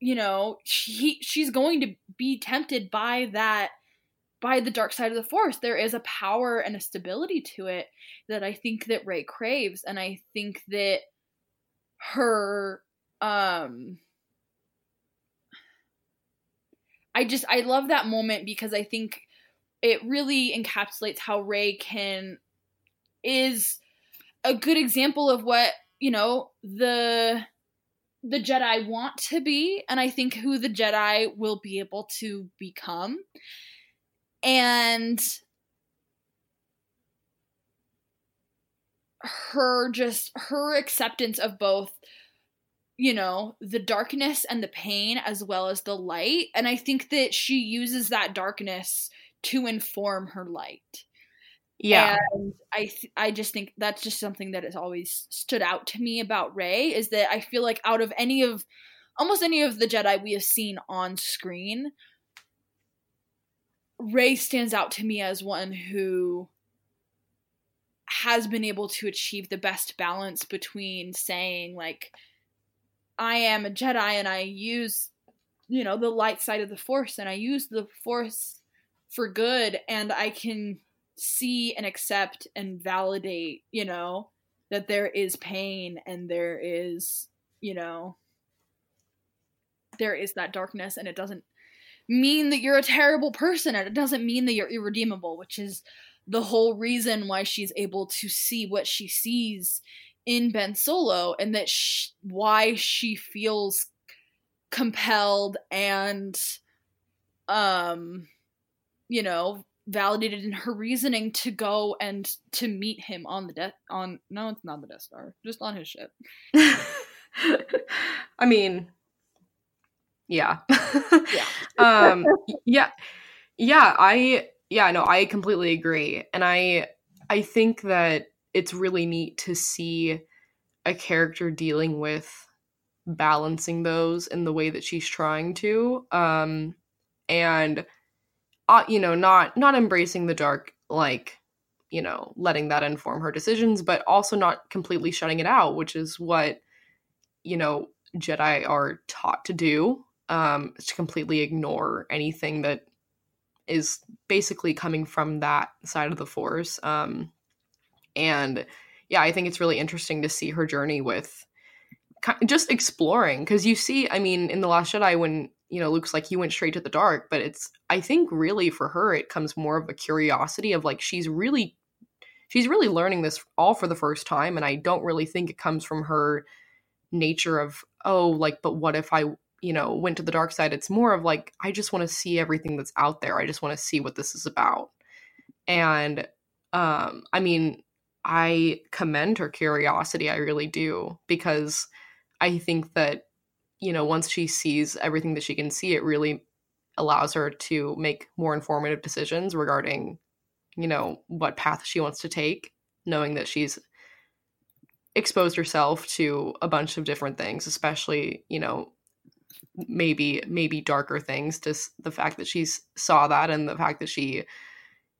you know, she she's going to be tempted by that by the dark side of the force there is a power and a stability to it that i think that Rey craves and i think that her um i just i love that moment because i think it really encapsulates how Rey can is a good example of what you know the the Jedi want to be, and I think who the Jedi will be able to become and her just her acceptance of both you know the darkness and the pain as well as the light. And i think that she uses that darkness to inform her light. Yeah. And i th- i just think that's just something that has always stood out to me about Rey is that i feel like out of any of almost any of the jedi we have seen on screen Rey stands out to me as one who has been able to achieve the best balance between saying like I am a Jedi and I use you know the light side of the force and I use the force for good and I can see and accept and validate, you know, that there is pain and there is, you know, there is that darkness and it doesn't mean that you're a terrible person and it doesn't mean that you're irredeemable, which is the whole reason why she's able to see what she sees in Ben Solo and that sh- why she feels compelled and um you know, validated in her reasoning to go and to meet him on the death on no, it's not the Death Star, just on his ship. I mean, yeah. yeah. um yeah. Yeah, I yeah, no, I completely agree. And I I think that it's really neat to see a character dealing with balancing those in the way that she's trying to um and uh, you know not not embracing the dark like you know letting that inform her decisions but also not completely shutting it out which is what you know jedi are taught to do um to completely ignore anything that is basically coming from that side of the force um and yeah i think it's really interesting to see her journey with just exploring because you see i mean in the last jedi when you know luke's like he went straight to the dark but it's i think really for her it comes more of a curiosity of like she's really she's really learning this all for the first time and i don't really think it comes from her nature of oh like but what if i you know went to the dark side it's more of like i just want to see everything that's out there i just want to see what this is about. And um i mean i commend her curiosity i really do because I think that, you know, once she sees everything that she can see, it really allows her to make more informative decisions regarding, you know, what path she wants to take, knowing that she's exposed herself to a bunch of different things, especially, you know, maybe maybe darker things just the fact that she saw that and the fact that she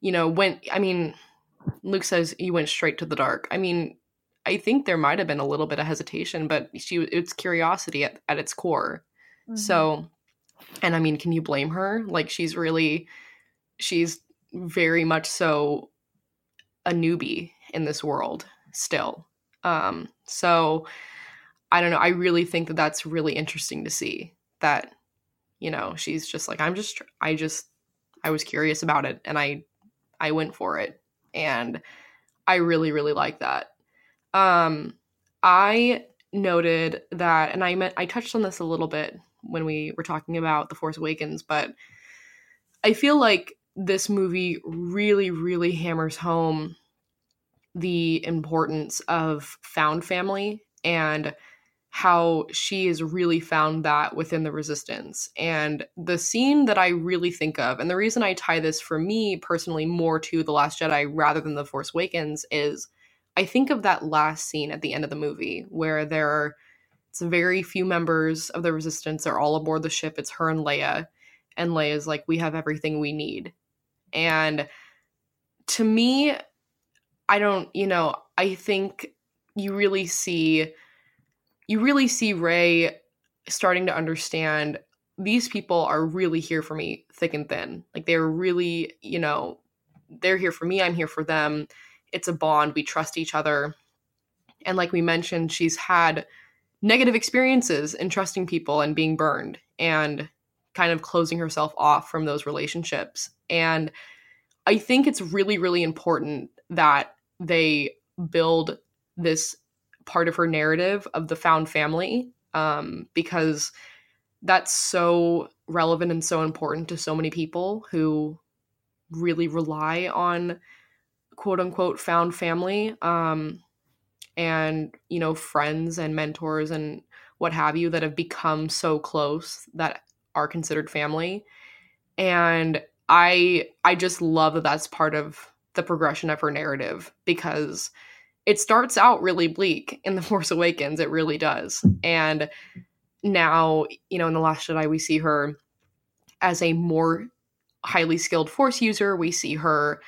you know went i mean luke says you went straight to the dark i mean I think there might have been a little bit of hesitation, but she it's curiosity at, at its core. Mm-hmm. So, and I mean, can you blame her? Like she's really she's very much so a newbie in this world still. Um so I don't know, I really think that that's really interesting to see that you know, she's just like I'm just I just I was curious about it and I I went for it and I really really like that. Um, I noted that, and I meant I touched on this a little bit when we were talking about The Force Awakens, but I feel like this movie really, really hammers home the importance of found family and how she has really found that within the resistance. And the scene that I really think of, and the reason I tie this for me personally more to The Last Jedi rather than The Force Awakens, is I think of that last scene at the end of the movie where there are it's very few members of the resistance are all aboard the ship. It's her and Leia. And Leia's like, we have everything we need. And to me, I don't, you know, I think you really see you really see Rey starting to understand these people are really here for me thick and thin. Like they're really, you know, they're here for me, I'm here for them it's a bond. We trust each other. And like we mentioned, she's had negative experiences in trusting people and being burned and kind of closing herself off from those relationships. And I think it's really, really important that they build this part of her narrative of the found family um, because that's so relevant and so important to so many people who really rely on quote unquote found family um, and you know friends and mentors and what have you that have become so close that are considered family. And i i just love that that's part of the progression of her narrative because it starts out really bleak in the force awakens it really does and now you know in the last jedi we see her as a more highly skilled force user we see her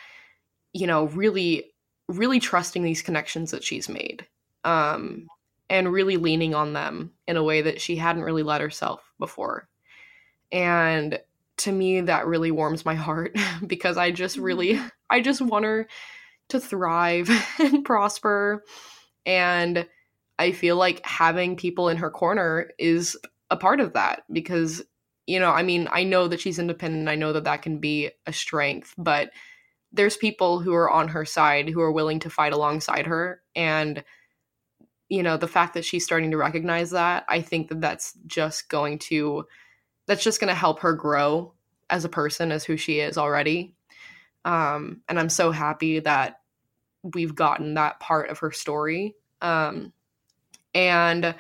you know, really, really trusting these connections that she's made um, and really leaning on them in a way that she hadn't really let herself before. And to me, that really warms my heart because I just really, mm-hmm. I just want her to thrive and prosper. And I feel like having people in her corner is a part of that because, you know, I mean, I know that she's independent. I know that that can be a strength, but there's people who are on her side who are willing to fight alongside her and you know the fact that she's starting to recognize that i think that that's just going to that's just going to help her grow as a person as who she is already. Um, and I'm so happy that we've gotten that part of her story. Um, and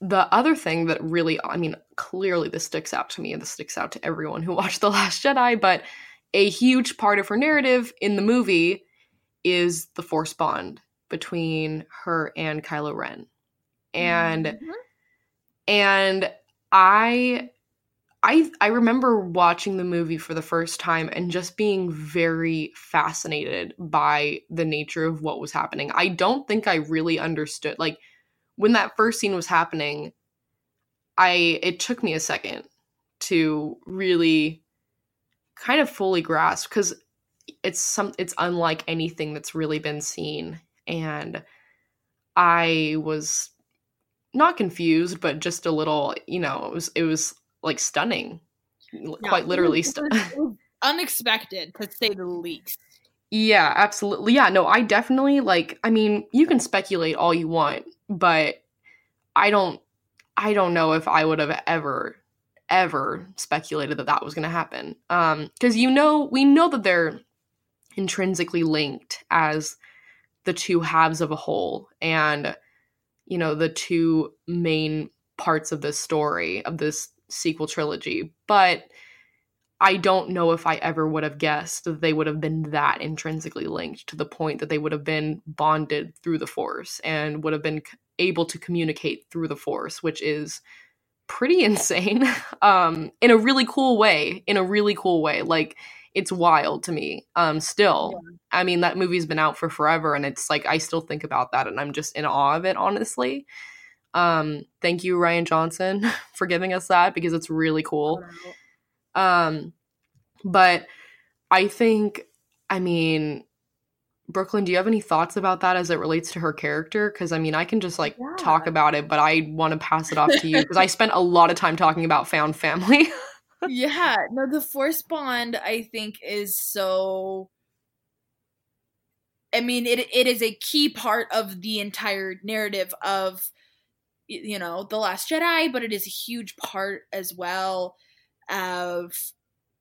the other thing that really, I mean, clearly this sticks out to me and this sticks out to everyone who watched The Last Jedi, but a huge part of her narrative in the movie is the force bond between her and Kylo Ren. And mm-hmm. and I I I remember watching the movie for the first time and just being very fascinated by the nature of what was happening. I don't think I really understood like when that first scene was happening, I it took me a second to really kind of fully grasp cuz it's some it's unlike anything that's really been seen and I was not confused but just a little, you know, it was it was like stunning, quite literally stunning. unexpected to say the least. Yeah, absolutely. Yeah, no, I definitely like I mean, you can speculate all you want, but I don't I don't know if I would have ever ever speculated that that was going to happen. Um cuz you know, we know that they're intrinsically linked as the two halves of a whole and you know, the two main parts of this story of this sequel trilogy, but I don't know if I ever would have guessed that they would have been that intrinsically linked to the point that they would have been bonded through the Force and would have been able to communicate through the Force, which is pretty insane um, in a really cool way. In a really cool way. Like, it's wild to me um still yeah. i mean that movie's been out for forever and it's like i still think about that and i'm just in awe of it honestly um, thank you, Rian Johnson, for giving us that because it's really cool. Um, but I think, I mean, Brooklyn, do you have any thoughts about that as it relates to her character? Because I mean, I can just like yeah. talk about it, but I want to pass it off to you because I spent a lot of time talking about found family. yeah, no, the force bond I think is so. I mean, it it is a key part of the entire narrative of you know, The Last Jedi, but it is a huge part as well of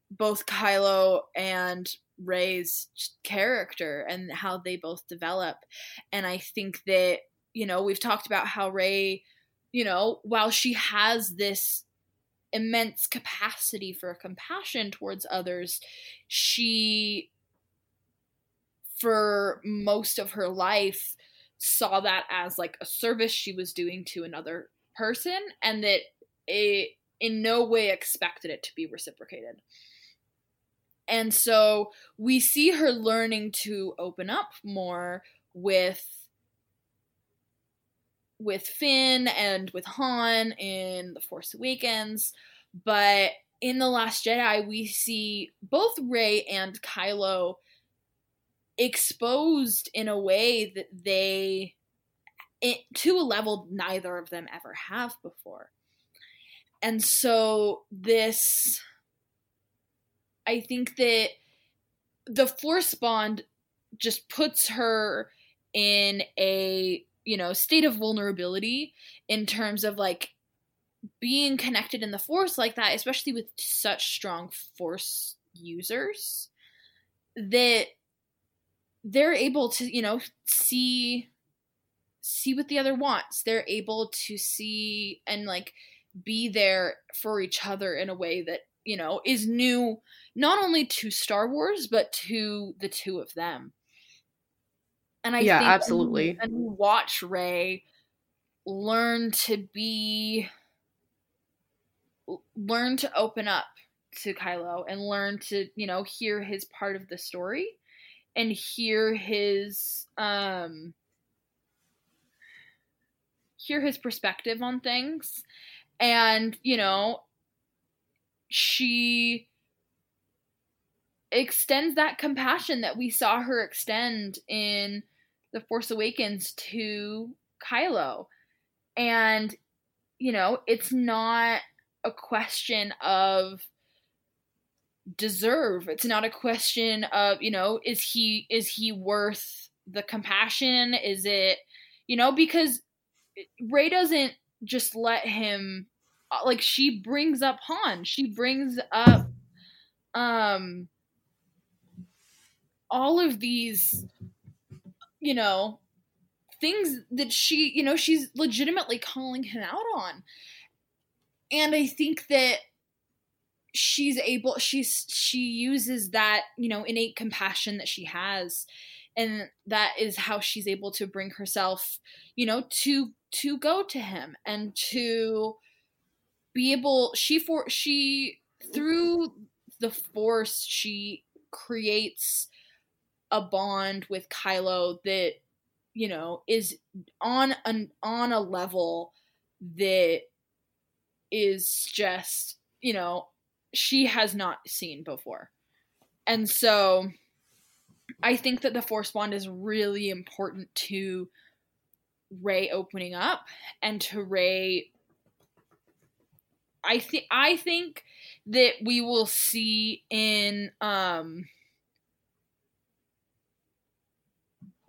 both Kylo and Rey's character and how they both develop. And I think that, you know, we've talked about how Rey, you know, while she has this immense capacity for compassion towards others, she, for most of her life, saw that as like a service she was doing to another person and that it in no way expected it to be reciprocated. And so we see her learning to open up more with with Finn and with Han in The Force Awakens, but in The Last Jedi we see both Rey and Kylo exposed in a way that they it, to a level neither of them ever have before. And so this i think that the force bond just puts her in a you know state of vulnerability in terms of like being connected in the force like that especially with such strong force users that they're able to you know see see what the other wants. They're able to see and like be there for each other in a way that you know is new not only to star wars but to the two of them. And i yeah absolutely. and watch Rey learn to be learn to open up to kylo and learn to you know hear his part of the story and hear his um hear his perspective on things. And you know she extends that compassion that we saw her extend in the force awakens to kylo. And you know it's not a question of deserve. It's not a question of, you know, is he is he worth the compassion? Is it, you know, because Rey doesn't just let him uh, like she brings up Han. She brings up um all of these you know things that she you know she's legitimately calling him out on and i think that she's able she's she uses that you know innate compassion that she has. And that is how she's able to bring herself you know to to go to him and to be able she for she through the force she creates a bond with Kylo that you know is on an on a level that is just you know she has not seen before. And so i think that the force bond is really important to Rey opening up and to Rey i think i think that we will see in um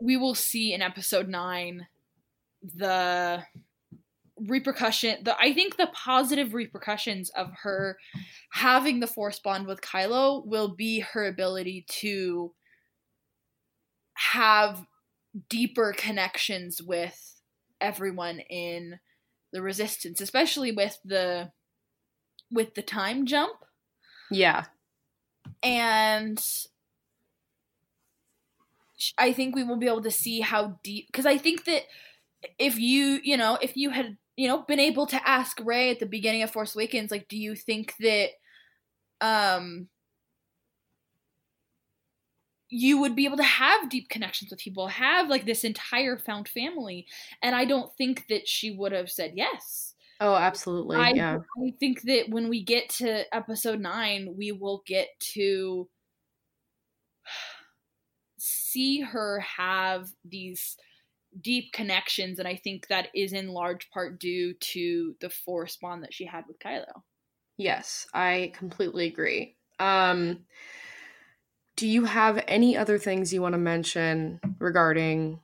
we will see in episode 9 the repercussion the I think the positive repercussions of her having the force bond with Kylo will be her ability to have deeper connections with everyone in the resistance especially with the with the time jump Yeah. and I think we will be able to see how deep because I think that if you you know if you had you know been able to ask Rey at the beginning of Force Awakens like do you think that um you would be able to have deep connections with people have like this entire found family and I don't think that she would have said yes Oh, absolutely. I, yeah. I think that when we get to episode nine, we will get to see her have these deep connections, and I think that is in large part due to the force bond that she had with Kylo. Yes, I completely agree. Um do you have any other things you want to mention regarding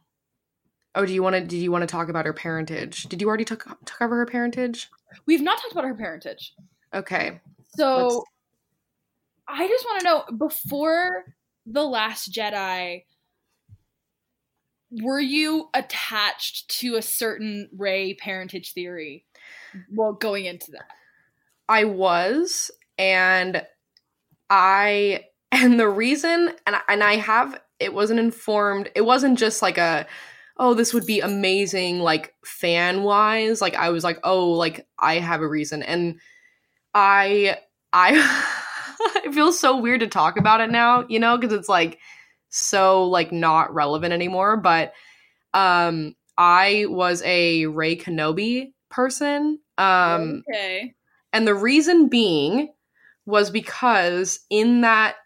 Oh, do you want to do you want to talk about her parentage? Did you already talk to cover her parentage? We've not talked about her parentage. Okay. So Let's- I just want to know before The Last Jedi, were you attached to a certain Rey parentage theory? Well, going into that. I was and I and the reason and I, and I have it wasn't informed it wasn't just like a oh this would be amazing like fan wise like I was like oh like I have a reason and I I it feels so weird to talk about it now you know because it's like so like not relevant anymore but um I was a Rey Kenobi person um okay. and the reason being was because in that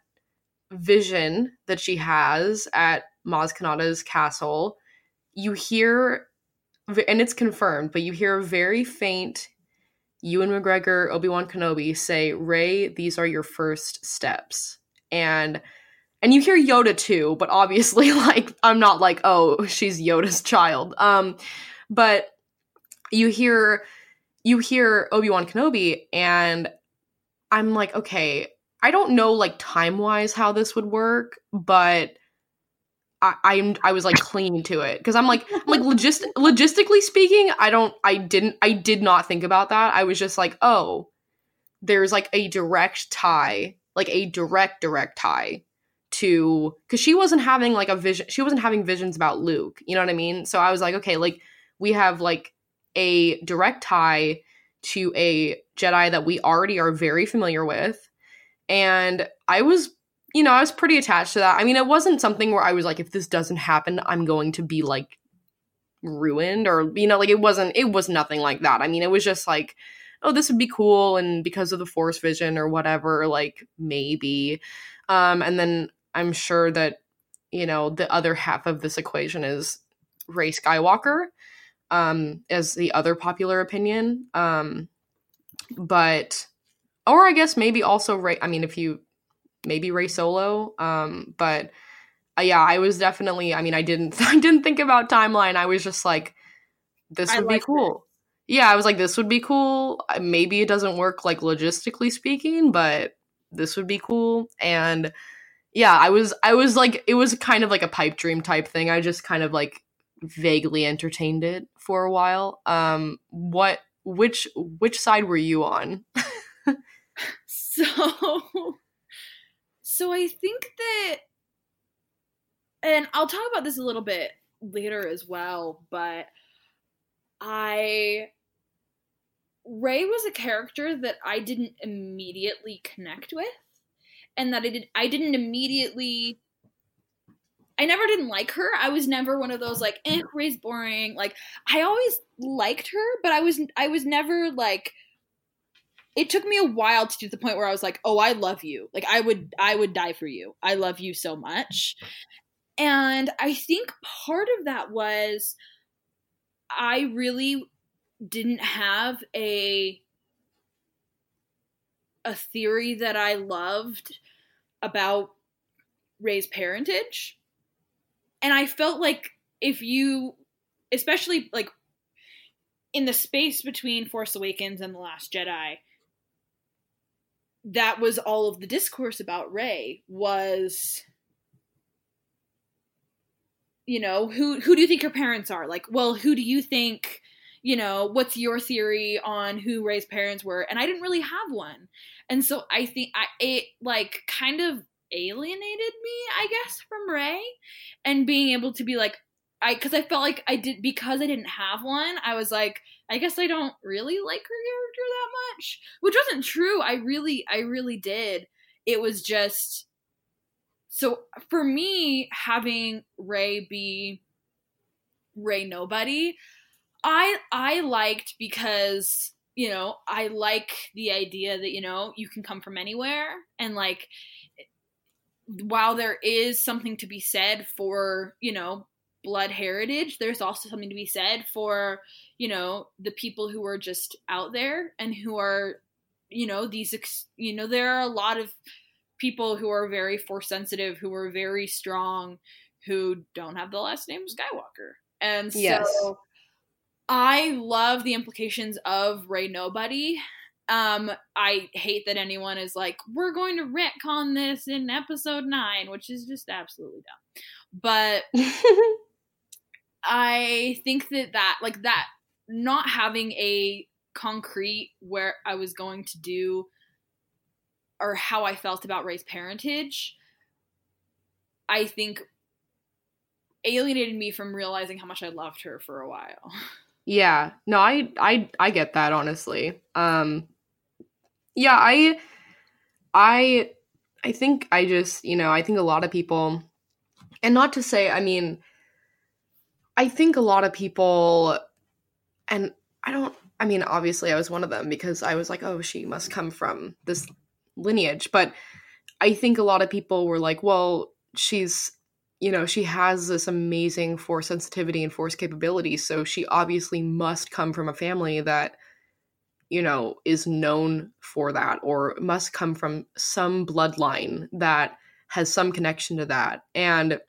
vision that she has at Maz Kanata's castle, you hear, and it's confirmed, but you hear a very faint Ewan McGregor, Obi Wan Kenobi say, Rey, these are your first steps. And and you hear Yoda too, but obviously, like, I'm not like, oh, she's Yoda's child. Um, but you hear you hear Obi-Wan Kenobi and I'm like, okay, I don't know like time-wise how this would work, but I, I'm I was like clinging to it because I'm like I'm like logist logistically speaking, I don't I didn't I did not think about that. I was just like, oh, there's like a direct tie, like a direct direct tie to because she wasn't having like a vision she wasn't having visions about Luke, you know what I mean? So I was like, okay, like we have like a direct tie to a Jedi that we already are very familiar with. And I was, you know, I was pretty attached to that. I mean, it wasn't something where I was like, if this doesn't happen, I'm going to be like ruined or, you know, like it wasn't, it was nothing like that. I mean, it was just like, oh, this would be cool. And because of the Force vision or whatever, like maybe. Um, and then I'm sure that, you know, the other half of this equation is Rey Skywalker um as the other popular opinion um but or i guess maybe also Rey i mean if you maybe Rey solo um but uh, yeah i was definitely i mean i didn't i didn't think about timeline. I was just like this would be cool. Yeah i was like this would be cool. Uh, maybe it doesn't work like logistically speaking but this would be cool. And yeah i was i was like it was kind of like a pipe dream type thing. I just kind of like vaguely entertained it for a while. Um what which which side were you on? So so i think that and i'll talk about this a little bit later as well but i Rey was a character that i didn't immediately connect with and that I did I didn't immediately I never didn't like her. I was never one of those like, eh, Rey's boring. Like I always liked her, but I was I was never like it took me a while to get to the point where I was like, "Oh, I love you. Like I would I would die for you. I love you so much." And I think part of that was I really didn't have a a theory that I loved about Rey's parentage. And I felt like if you, especially like in the space between Force Awakens and The Last Jedi, that was all of the discourse about Rey was you know, who who do you think her parents are? Like, well, who do you think you know, what's your theory on who Rey's parents were? And I didn't really have one. And so I think I it like kind of alienated me, I guess, from Rey and being able to be like I cuz I felt like I did because I didn't have one, I was like I guess I don't really like her character that much, which wasn't true. I really I really did. It was just so for me having Rey be Rey nobody, I I liked because you know I like the idea that you know you can come from anywhere and like while there is something to be said for you know blood heritage there's also something to be said for you know the people who are just out there and who are you know these ex- you know there are a lot of people who are very force sensitive who are very strong who don't have the last name skywalker and so yes. I love the implications of Rey Nobody. Um, I hate that anyone is like, we're going to retcon this in episode nine, which is just absolutely dumb. But I think that that, like, that not having a concrete where I was going to do or how I felt about Rey's parentage, I think alienated me from realizing how much I loved her for a while. Yeah. No, I I I get that honestly. Um yeah, I I I think I just, you know, I think a lot of people and not to say, I mean, I think a lot of people and I don't I mean, obviously I was one of them because I was like, oh, she must come from this lineage, but I think a lot of people were like, well, she's you know, she has this amazing force sensitivity and force capability. So she obviously must come from a family that, you know, is known for that or must come from some bloodline that has some connection to that. And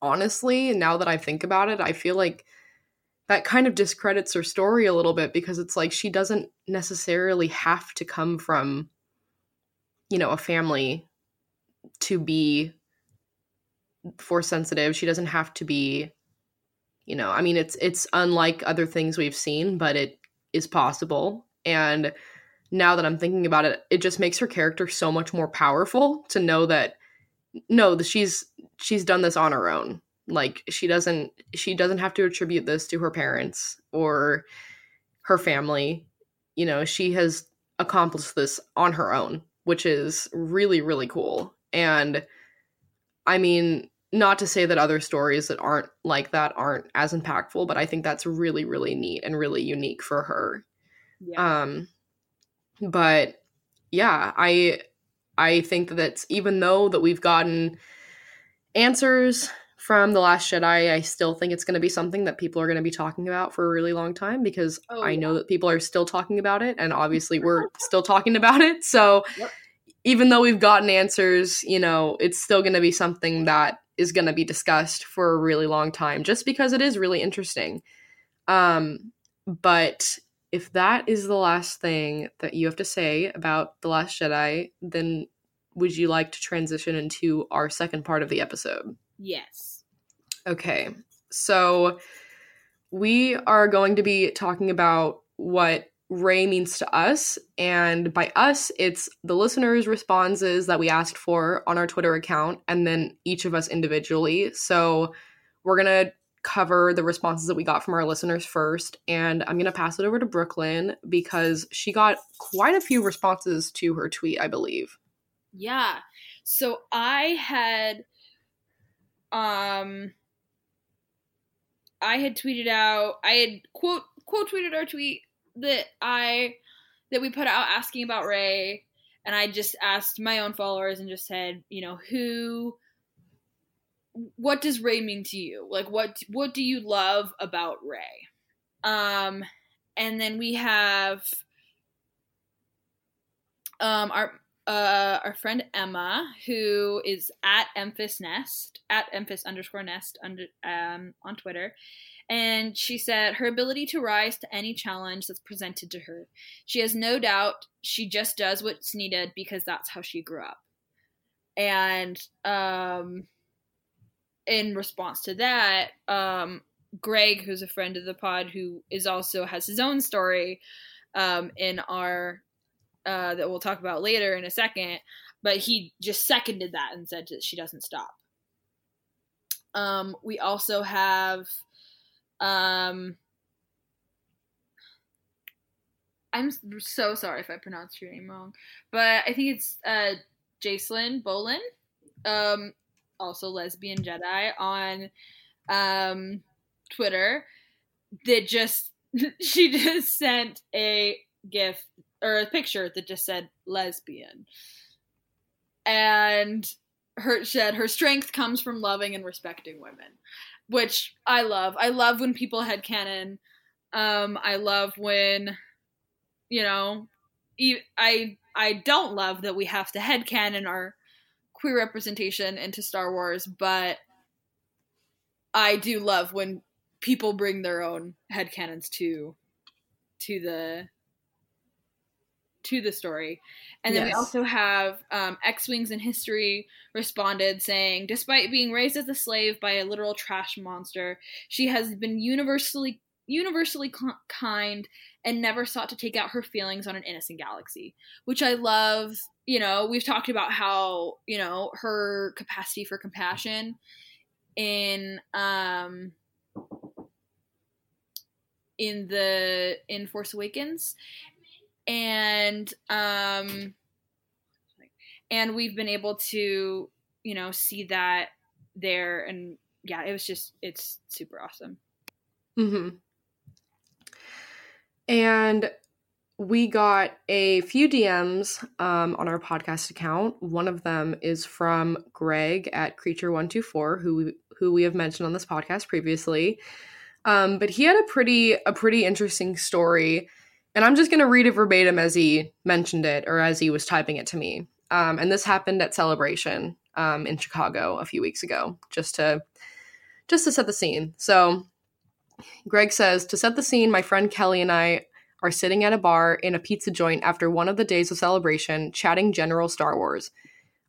honestly, now that I think about it, I feel like that kind of discredits her story a little bit because it's like she doesn't necessarily have to come from, you know, a family to be force sensitive. She doesn't have to be, you know, I mean, it's it's unlike other things we've seen, but it is possible. And now that I'm thinking about it, it just makes her character so much more powerful to know that no, she's she's done this on her own. Like she doesn't she doesn't have to attribute this to her parents or her family. You know, she has accomplished this on her own, which is really really cool. And I mean, not to say that other stories that aren't like that aren't as impactful, but I think that's really, really neat and really unique for her. Yeah. Um, but yeah, I I think that even though that we've gotten answers from the last jedi i still think it's going to be something that people are going to be talking about for a really long time because oh, i know that people are still talking about it and obviously we're still talking about it so yep. even though we've gotten answers you know it's still going to be something that is going to be discussed for a really long time just because it is really interesting. Um, but if that is the last thing that you have to say about The Last Jedi, then would you like to transition into our second part of the episode? Yes. Okay. So we are going to be talking about what Rey means to us. And by us, it's the listeners' responses that we asked for on our Twitter account, and then each of us individually. So we're going to cover the responses that we got from our listeners first. And I'm going to pass it over to Brooklyn because she got quite a few responses to her tweet, I believe. Yeah. So I had um I had tweeted out I had quote quote tweeted our tweet that I that we put out asking about Rey, and I just asked my own followers and just said, you know, who what does Rey mean to you? Like what what do you love about Rey? Um and then we have um our uh, our friend Emma, who is at Emphas Nest, at Emphas underscore Nest under, um, on Twitter. And she said her ability to rise to any challenge that's presented to her. She has no doubt she just does what's needed because that's how she grew up. And um, in response to that, um, Greg, who's a friend of the pod, who is also has his own story um, in our uh, that we'll talk about later in a second, but he just seconded that and said that she doesn't stop. Um, we also have, um, I'm so sorry if I pronounced your name wrong, but I think it's uh, Jacelyn Bolin, um, also lesbian Jedi on um, Twitter, that just she just sent a gif or a picture that just said lesbian. And her said her strength comes from loving and respecting women, which I love. I love when people head canon. Um, I love when, you know, I I don't love that we have to head canon our queer representation into Star Wars, but I do love when people bring their own head canons to to the to the story. And then yes. we also have um, X Wings in History responded saying, despite being raised as a slave by a literal trash monster, she has been universally universally kind and never sought to take out her feelings on an innocent galaxy, which I love. You know, we've talked about how you know her capacity for compassion in um in the in Force Awakens and um and we've been able to you know see that there and yeah it was just it's super awesome mm-hmm and we got a few DMs um, on our podcast account. One of them is from Greg at Creature124, who we, who we have mentioned on this podcast previously. Um, but he had a pretty a pretty interesting story and I'm just going to read it verbatim as he mentioned it or as he was typing it to me. Um, and this happened at Celebration um, in Chicago a few weeks ago, just to just to set the scene. So, Greg says to set the scene, my friend Kelly and I are sitting at a bar in a pizza joint after one of the days of celebration, chatting general Star Wars.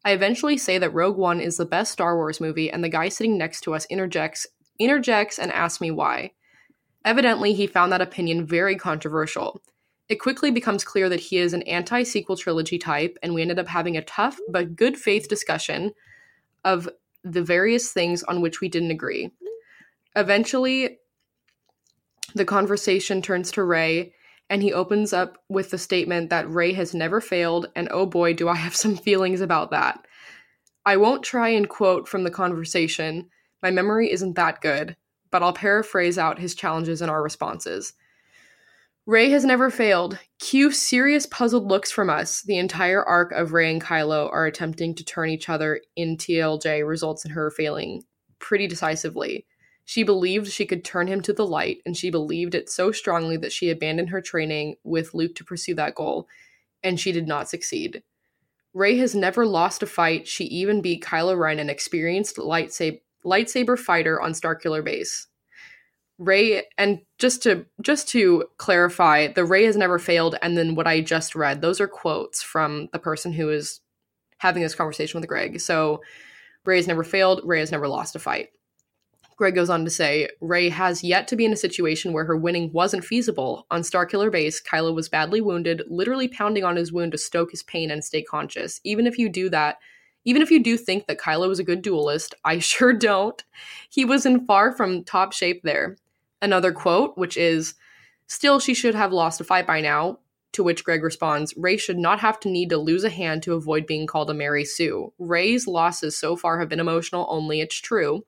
I eventually say that Rogue One is the best Star Wars movie, and the guy sitting next to us interjects interjects and asks me why. Evidently, he found that opinion very controversial. It quickly becomes clear that he is an anti sequel trilogy type, and we ended up having a tough but good faith discussion of the various things on which we didn't agree. Eventually, the conversation turns to Rey, and he opens up with the statement that Rey has never failed, and oh boy, do I have some feelings about that. I won't try and quote from the conversation, my memory isn't that good, but I'll paraphrase out his challenges and our responses. Rey has never failed. Cue serious puzzled looks from us. The entire arc of Rey and Kylo are attempting to turn each other in TLJ results in her failing pretty decisively. She believed she could turn him to the light, and she believed it so strongly that she abandoned her training with Luke to pursue that goal, and she did not succeed. Rey has never lost a fight. She even beat Kylo Ren, an experienced lightsaber lightsaber fighter on Starkiller Base. Rey and just to just to clarify, the Rey has never failed and then what I just read, those are quotes from the person who is having this conversation with Greg. So Rey has never failed, Rey has never lost a fight. Greg goes on to say, Rey has yet to be in a situation where her winning wasn't feasible. On Starkiller Base, Kylo was badly wounded, literally pounding on his wound to stoke his pain and stay conscious. Even if you do that, even if you do think that Kylo was a good duelist, I sure don't. He was in far from top shape there. Another quote, which is, Still, she should have lost a fight by now. To which Greg responds, Rey should not have to need to lose a hand to avoid being called a Mary Sue. Rey's losses so far have been emotional only, it's true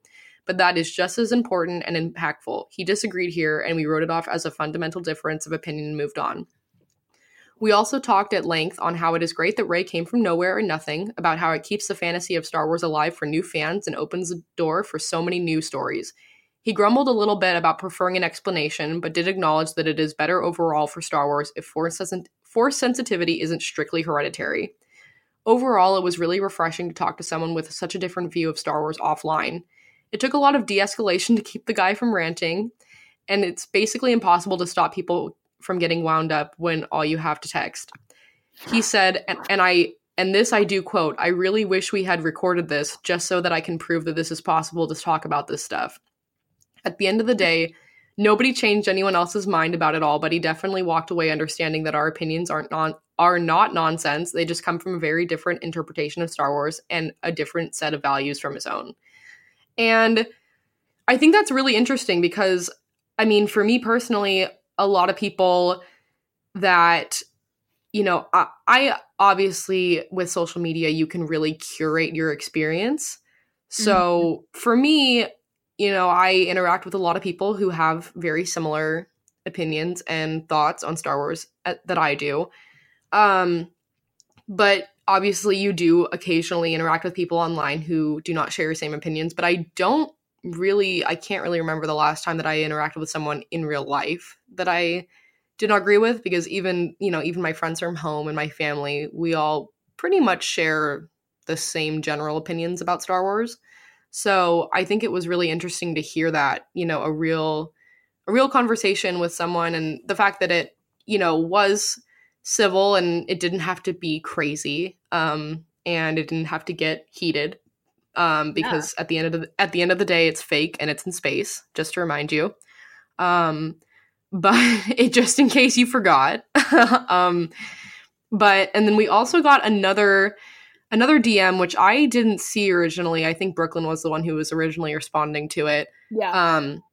but that is just as important and impactful. He disagreed here, and we wrote it off as a fundamental difference of opinion and moved on. We also talked at length on how it is great that Rey came from nowhere and nothing, about how it keeps the fantasy of Star Wars alive for new fans and opens the door for so many new stories. He grumbled a little bit about preferring an explanation, but did acknowledge that it is better overall for Star Wars if force, force sensitivity isn't strictly hereditary. Overall, it was really refreshing to talk to someone with such a different view of Star Wars offline. It took a lot of de escalation to keep the guy from ranting, and it's basically impossible to stop people from getting wound up when all you have to text. He said, and, and I and this I do quote, I really wish we had recorded this just so that I can prove that this is possible to talk about this stuff. At the end of the day, nobody changed anyone else's mind about it all, but he definitely walked away understanding that our opinions aren't non are not nonsense. They just come from a very different interpretation of Star Wars and a different set of values from his own. And I think that's really interesting because, I mean, for me personally, a lot of people that, you know, I, I obviously, with social media, you can really curate your experience. So mm-hmm. for me, you know, I interact with a lot of people who have very similar opinions and thoughts on Star Wars uh, that I do. Um, but obviously you do occasionally interact with people online who do not share your same opinions, but I don't really I can't really remember the last time that I interacted with someone in real life that I did not agree with because even, you know, even my friends from home and my family, we all pretty much share the same general opinions about Star Wars. So, I think it was really interesting to hear that, you know, a real a real conversation with someone and the fact that it, you know, was civil and it didn't have to be crazy um, and it didn't have to get heated um, because yeah. at the end of the at the end of the day it's fake and it's in space just to remind you um, but it just in case you forgot um, but and then we also got another another dm which i didn't see originally. I think brooklyn was the one who was originally responding to it. Yeah. Um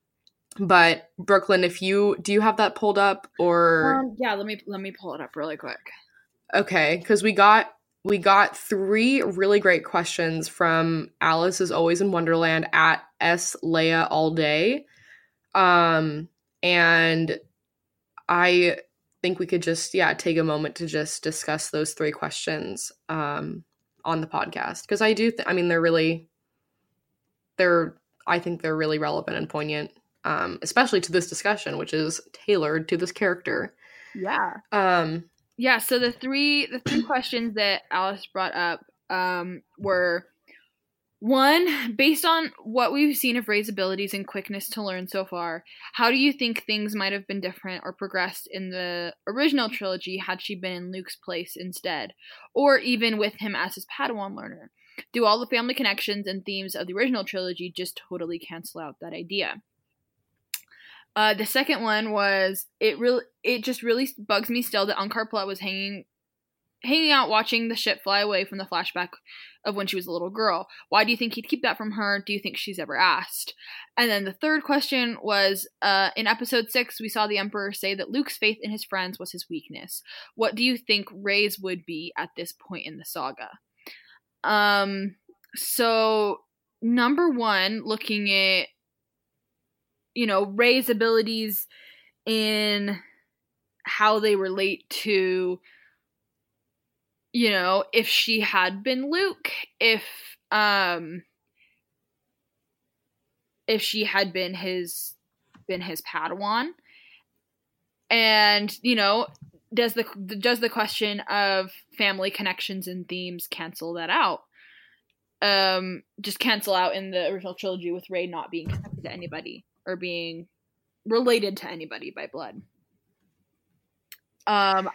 but Brooklyn, if you do you have that pulled up or? Um, yeah, let me let me pull it up really quick. Okay, because we got we got three really great questions from Alice is always in Wonderland at S Leia all day. Um and I think we could just yeah take a moment to just discuss those three questions. Um on the podcast because I do th- I mean they're really they're I think they're really relevant and poignant um, especially to this discussion, which is tailored to this character. Yeah. Um, yeah. So the three the three questions that Alice brought up um, were one, based on what we've seen of Rey's abilities and quickness to learn so far, how do you think things might have been different or progressed in the original trilogy had she been in Luke's place instead, or even with him as his Padawan learner? Do all the family connections and themes of the original trilogy just totally cancel out that idea? Uh, the second one was it really it just really bugs me still that Unkar Plutt was hanging hanging out watching the ship fly away from the flashback of when she was a little girl. Why do you think he'd keep that from her? Do you think she's ever asked? And then the third question was uh, in episode six, we saw the Emperor say that Luke's faith in his friends was his weakness. What do you think Rey's would be at this point in the saga? Um, so number one, looking at you know, Rey's abilities in how they relate to you know, if she had been Luke, if um if she had been his been his Padawan. And, you know, does the does the question of family connections and themes cancel that out? Um just cancel out in the original trilogy with Rey not being connected to anybody or being related to anybody by blood. Um,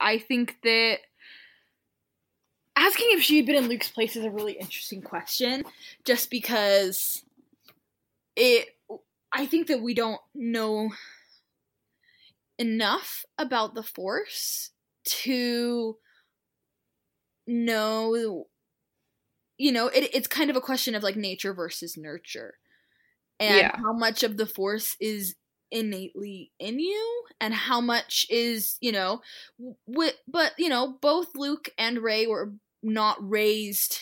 I think that asking if she had been in Luke's place is a really interesting question, just because it. I think that we don't know enough about the Force to know. You know, it, it's kind of a question of like nature versus nurture, and Yeah. how much of the Force is innately in you and how much is you know but you know both luke and rey were not raised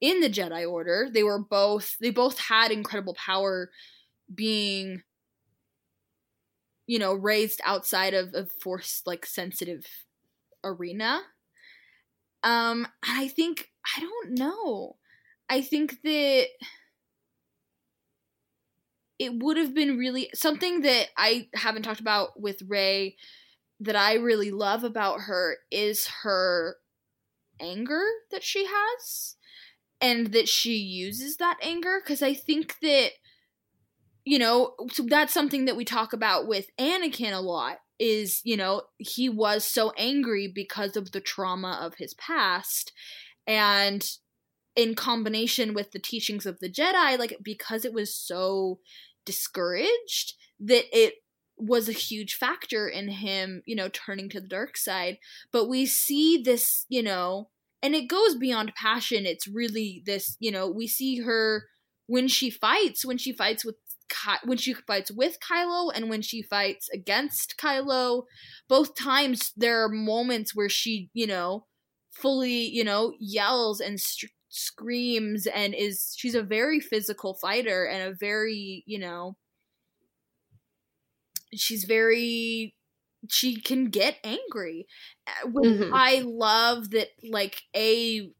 in the jedi order. They were both they both had incredible power being you know raised outside of a force like sensitive arena. Um and i think i don't know. I think that it would have been really something that I haven't talked about with Rey that I really love about her is her anger that she has and that she uses that anger. Because I think that you know so that's something that we talk about with Anakin a lot is you know he was so angry because of the trauma of his past. And in combination with the teachings of the Jedi, like because it was so discouraged that it was a huge factor in him, you know, turning to the dark side. But we see this, you know, and it goes beyond passion. It's really this, you know, we see her when she fights, when she fights with Ky- when she fights with Kylo and when she fights against Kylo, both times there are moments where she, you know, fully, you know, yells and screams and is she's a very physical fighter and a very, you know, she's very she can get angry. Uh, Mhm. I love that like a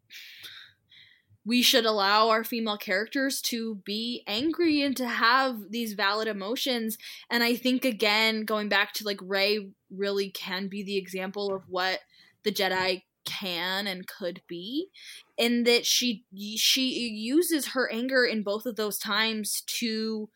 we should allow our female characters to be angry and to have these valid emotions and i think again going back to like rey really can be the example of what the jedi can and could be in that she she uses her anger in both of those times to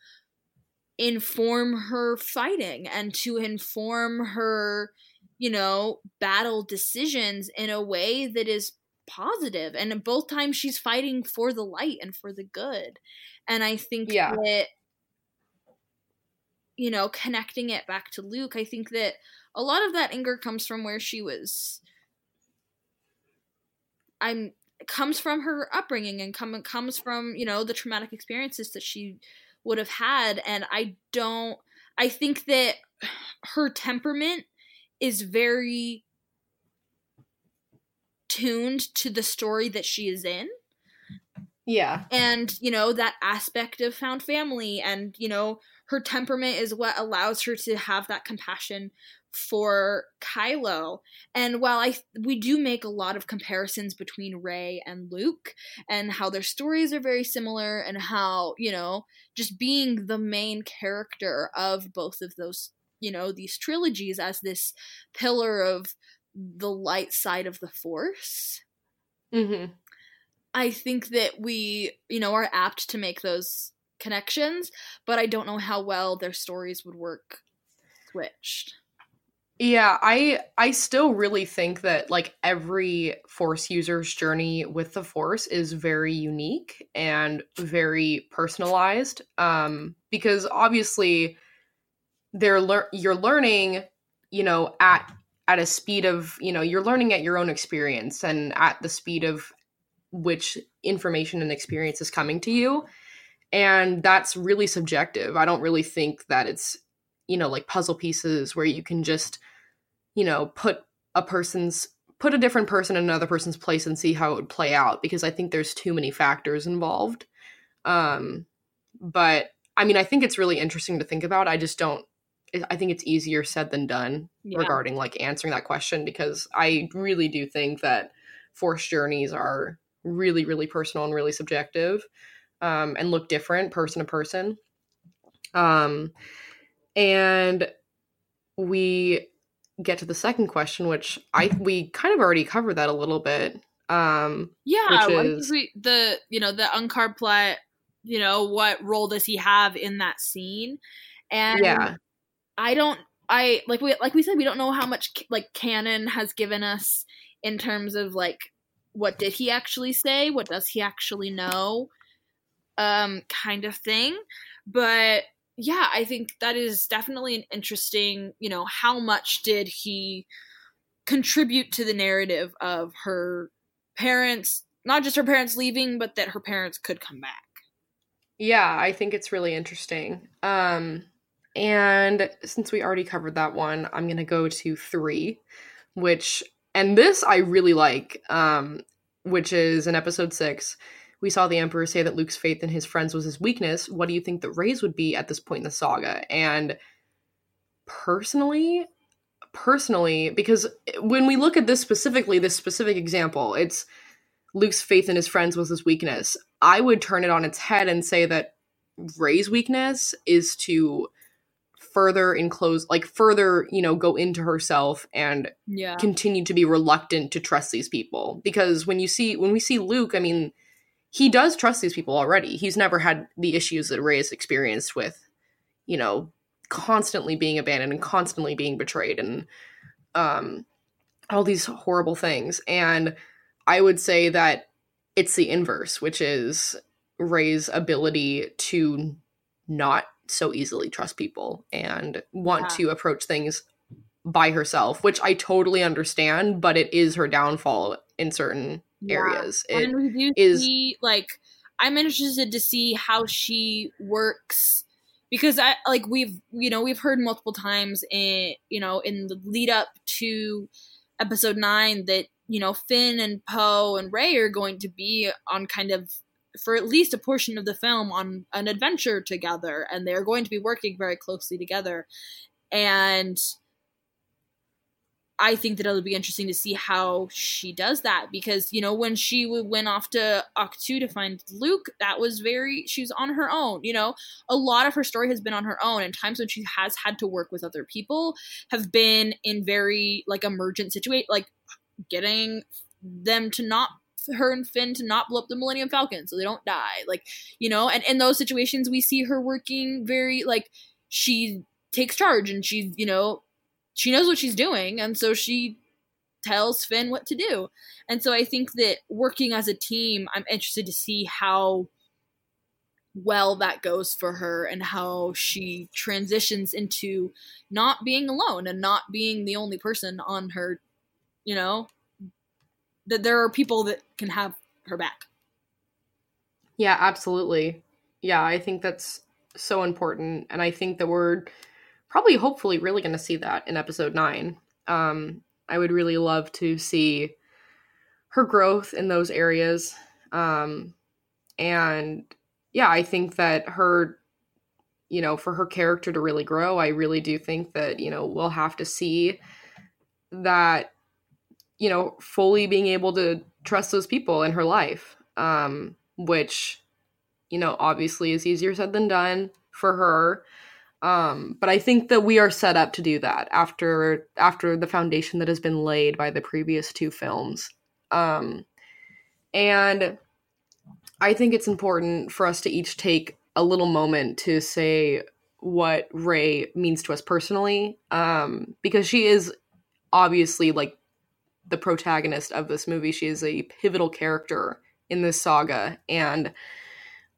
inform her fighting and to inform her you know battle decisions in a way that is positive and both times she's fighting for the light and for the good and i think Yeah. that you know connecting it back to luke i think that a lot of that anger comes from where she was i'm comes from her upbringing and come comes from you know the traumatic experiences that she would have had and i don't i think that her temperament is very tuned to the story that she is in Yeah. and you know that aspect of found family and you know her temperament is what allows her to have that compassion for Kylo and while I we do make a lot of comparisons between Rey and Luke and how their stories are very similar and how you know just being the main character of both of those you know these trilogies as this pillar of the light side of the force Mm-hmm. I think that we, you know, are apt to make those connections, but I don't know how well their stories would work switched. Yeah, I I still really think that like every force user's journey with the force is very unique and very personalized um because obviously they're lear- you're learning, you know, at at a speed of, you know, you're learning at your own experience and at the speed of which information and experience is coming to you. And that's really subjective. I don't really think that it's, you know, like puzzle pieces where you can just you know, put a person's put a different person in another person's place and see how it would play out because I think there's too many factors involved. Um but I mean, I think it's really interesting to think about. I just don't I think it's easier said than done Yeah. regarding like answering that question because I really do think that force journeys are really really personal and really subjective um and look different person to person. Um and we get to the second question which I we kind of already covered that a little bit. Um Yeah, Which I think is- we, the you know the Unkar Plutt you know, what role does he have in that scene? And Yeah. I don't I like we like we said we don't know how much like canon has given us in terms of like what did he actually say? What does he actually know? Um kind of thing. But yeah, I think that is definitely an interesting, you know, how much did he contribute to the narrative of her parents, not just her parents leaving, but that her parents could come back. Yeah, I think it's really interesting. Um, and since we already covered that one, I'm gonna go to three, which and this I really like, um, which is in episode six. We saw the Emperor say that Luke's faith in his friends was his weakness. What do you think that Rey's would be at this point in the saga? And personally, personally, because when we look at this specifically, this specific example, it's Luke's faith in his friends was his weakness. I would turn it on its head and say that Rey's weakness is to further enclose like further, you know, go into herself and Yeah. continue to be reluctant to trust these people. Because when you see when we see Luke, I mean, he does trust these people already. He's never had the issues that Rey has experienced with, you know, constantly being abandoned and constantly being betrayed and um all these horrible things. And I would say that it's the inverse, which is Rey's ability to not so easily trust people and want Yeah. to approach things by herself, which I totally understand, but it is her downfall in certain Yeah. areas. It, and we do is- see like i'm interested to see how she works because i like we've you know we've heard multiple times in you know in the lead up to episode 9 that you know finn and poe and rey are going to be on kind of for at least a portion of the film on an adventure together and they're going to be working very closely together and I think that it'll be interesting to see how she does that because you know when she went off to Ahch-To to find Luke, that was very she was on her own. You know, a lot of her story has been on her own, and times when she has had to work with other people have been in very like emergent situation, like getting them to not her and Finn to not blow up the Millennium Falcon so they don't die. Like you know, and in those situations we see her working very like she takes charge and she's you know she knows what she's doing and so she tells Finn what to do. And so I think that working as a team, I'm interested to see how well that goes for her and how she transitions into not being alone and not being the only person on her, you know, that there are people that can have her back. Yeah, absolutely. Yeah, I think that's so important. And I think that we're probably, hopefully, really going to see that in episode nine. Um, I would really love to see her growth in those areas. Um, and yeah, I think that her, you know, for her character to really grow, I really do think that, you know, we'll have to see that, you know, fully being able to trust those people in her life. Um, which you know obviously is easier said than done for her um but i think that we are set up to do that after after the foundation that has been laid by the previous two films. Um and i think it's important for us to each take a little moment to say what rey means to us personally um because she is obviously like the protagonist of this movie. She is a pivotal character in this saga. And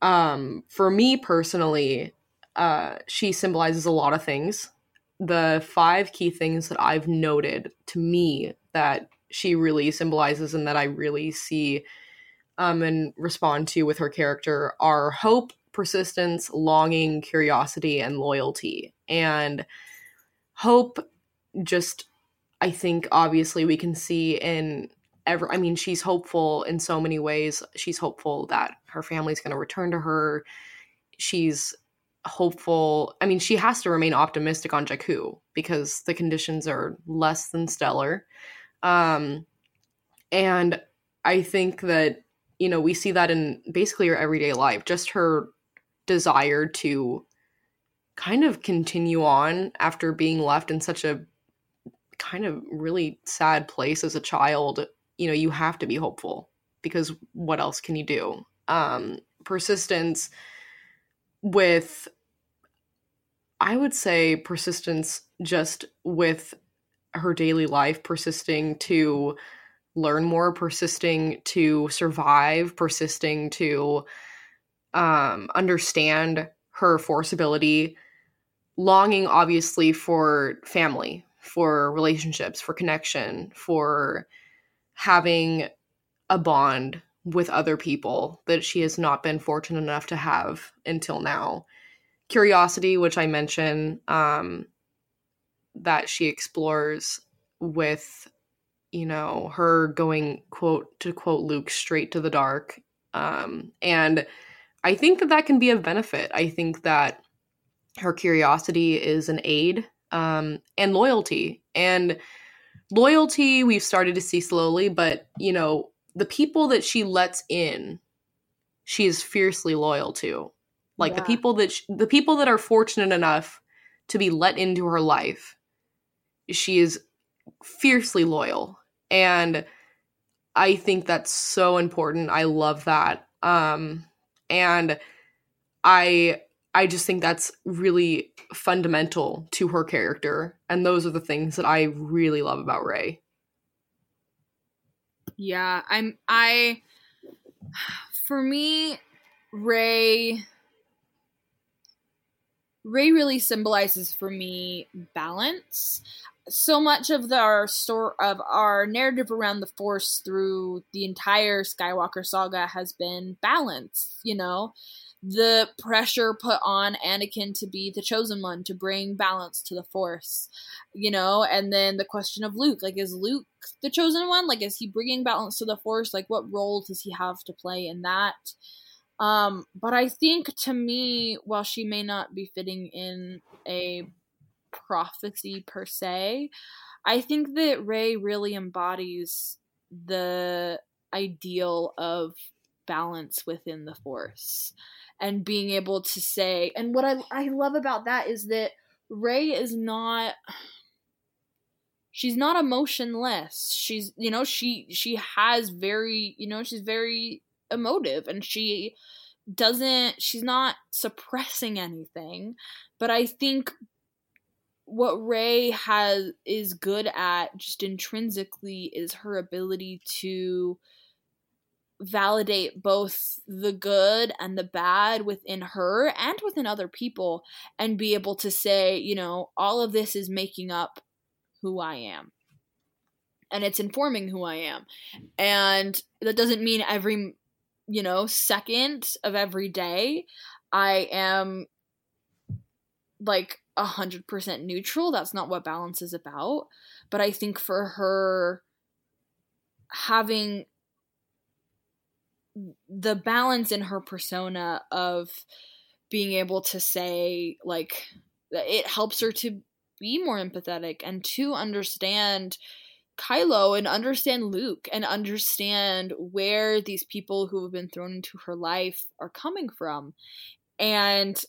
um for me personally uh she symbolizes a lot of things. The five key things that i've noted to me that she really symbolizes and that i really see um and respond to with her character are hope persistence longing curiosity and loyalty. And hope just i think obviously we can see in ever i mean she's hopeful in so many ways. She's hopeful that her family's going to return to her. She's hopeful i mean she has to remain optimistic on jakku because the conditions are less than stellar. Um and i think that you know we see that in basically her everyday life just her desire to kind of continue on after being left in such a kind of really sad place as a child. You know you have to be hopeful because what else can you do? Um persistence with I would say persistence just with her daily life persisting to learn more, persisting to survive, persisting to um, understand her force ability, longing obviously for family, for relationships, for connection, for having a bond with other people that she has not been fortunate enough to have until now. Curiosity, which I mention, um, that she explores with, you know, her going quote to quote Luke straight to the dark. Um, and I think that that can be of benefit. I think that her curiosity is an aid um, and loyalty. And loyalty, we've started to see slowly, but, you know, the people that she lets in, she is fiercely loyal to. Like yeah. the people that she, the people that are fortunate enough to be let into her life, she is fiercely loyal. And I think that's so important. I love that. Um and I I just think that's really fundamental to her character and those are the things that I really love about Rey. Yeah, I'm I for me Rey Rey really symbolizes for me balance. So much of the, our store of our narrative around the Force through the entire Skywalker saga has been balance. You know, the pressure put on Anakin to be the chosen one to bring balance to the Force. You know, and then the question of Luke, like, is Luke the chosen one? Like, is he bringing balance to the Force? Like, what role does he have to play in that? Um, but I think to me, while she may not be fitting in a prophecy per se, I think that Rey really embodies the ideal of balance within the force and being able to say and what I I love about that is that Rey is not she's not emotionless. She's you know, she she has very, you know, she's very emotive and she doesn't she's not suppressing anything but i think what Rey has is good at just intrinsically is her ability to validate both the good and the bad within her and within other people and be able to say you know all of this is making up who i am and it's informing who i am and that doesn't mean every you know, second of every day, I am like a hundred percent neutral. That's not what balance is about. But I think for her having the balance in her persona of being able to say like it helps her to be more empathetic and to understand Kylo and understand Luke and understand where these people who have been thrown into her life are coming from. And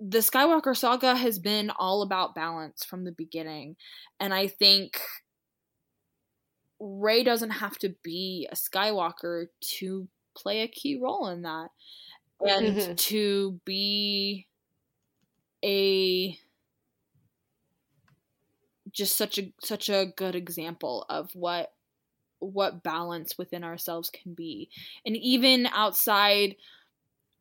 the Skywalker saga has been all about balance from the beginning. And I think Rey doesn't have to be a Skywalker to play a key role in that. And mm-hmm. to be a just such a such a good example of what what balance within ourselves can be. And even outside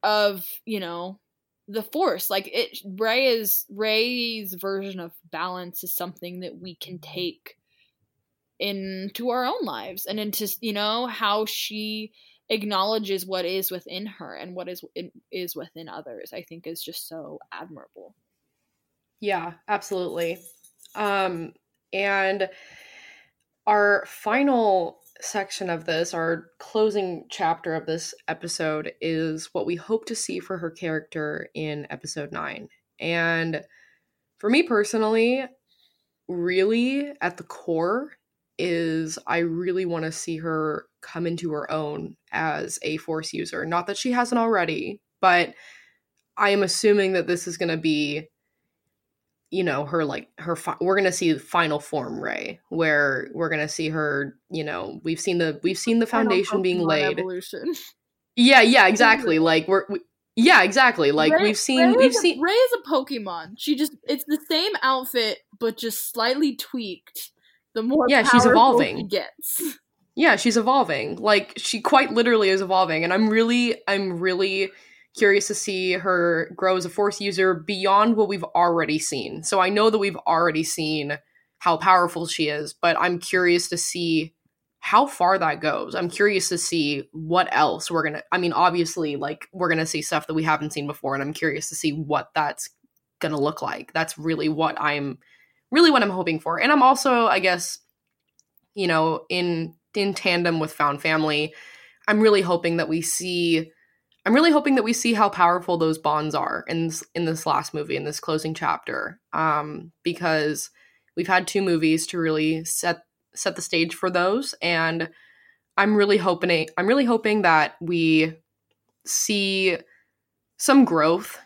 of you know the force like it rey is rey's version of balance is something that we can take into our own lives and into you know how she acknowledges what is within her and what is is within others i think is just so admirable yeah absolutely um, and our final section of this, our closing chapter of this episode, is what we hope to see for her character in episode nine. And for me personally, really at the core is I really want to see her come into her own as a force user. Not that she hasn't already, but I am assuming that this is going to be you know her like her fi- we're gonna see final form rey where we're gonna see her you know we've seen the we've seen the foundation being laid evolution yeah yeah exactly like we're we, Yeah, exactly. Like Rey- we've seen, Rey we've a- seen. Rey is a Pokemon. She just it's the same outfit but just slightly tweaked. The more Yeah, she's evolving. she gets. Yeah, she's evolving. Like she quite literally is evolving, and I'm really, I'm really curious to see her grow as a Force user beyond what we've already seen. So I know that we've already seen how powerful she is, but I'm curious to see how far that goes. I'm curious to see what else we're gonna. I mean, obviously, like we're gonna see stuff that we haven't seen before, and I'm curious to see what that's gonna look like. That's really what I'm, really what I'm hoping for. And I'm also, I guess, you know, in in tandem with Found Family, I'm really hoping that we see. I'm really hoping that we see how powerful those bonds are in this, in this last movie in this closing chapter, um, because we've had two movies to really set set the stage for those, and I'm really hoping I'm really hoping that we see some growth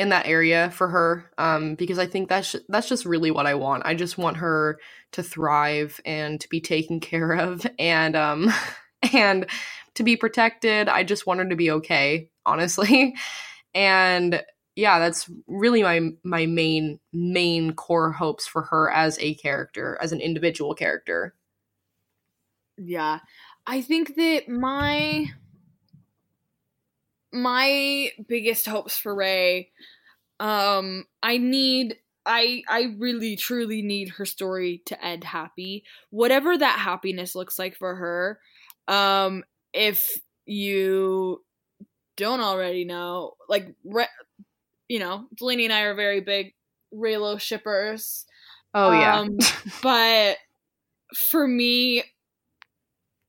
in that area for her um, because I think that's that's just really what I want. I just want her to thrive and to be taken care of and um, and to be protected. I just want her to be okay, honestly. And yeah, that's really my my main main core hopes for her as a character, as an individual character. Yeah. I think that my my biggest hopes for Rey um I need I I really truly need her story to end happy. Whatever that happiness looks like for her. Um if you don't already know, like Re- you know, Delaney and I are very big Reylo shippers. Oh yeah. Um, but for me,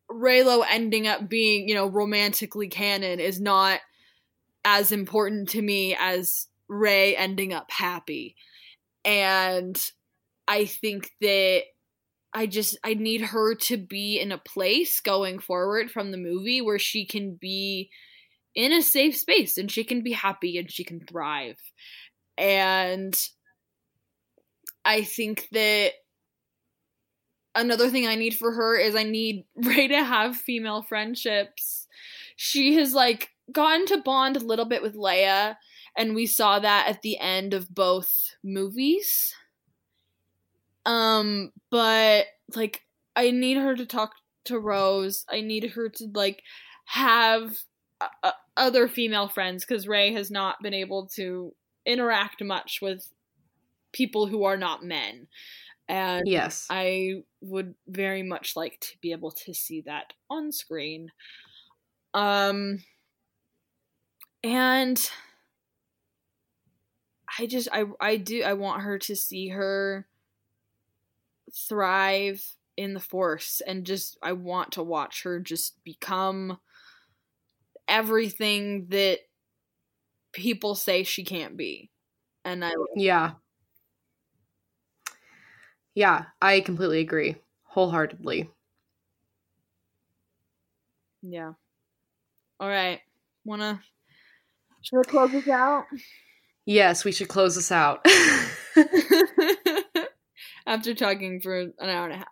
Reylo ending up being, you know, romantically canon is not as important to me as Rey ending up happy. And I think that I just I need her to be in a place going forward from the movie where she can be in a safe space and she can be happy and she can thrive. And I think that another thing I need for her is I need Rey to have female friendships. She has like gotten to bond a little bit with Leia, and we saw that at the end of both movies. Um, but like I need her to talk to Rose. I need her to like have uh, other female friends because Rey has not been able to interact much with people who are not men. And yes. I would very much like to be able to see that on screen. Um and I just I I do I want her to see her thrive in the force and just I want to watch her just become everything that people say she can't be. And I Yeah. Yeah, I completely agree. Wholeheartedly. Yeah. All right. Wanna should we close this out? Yes, we should close this out. After talking for an hour and a half.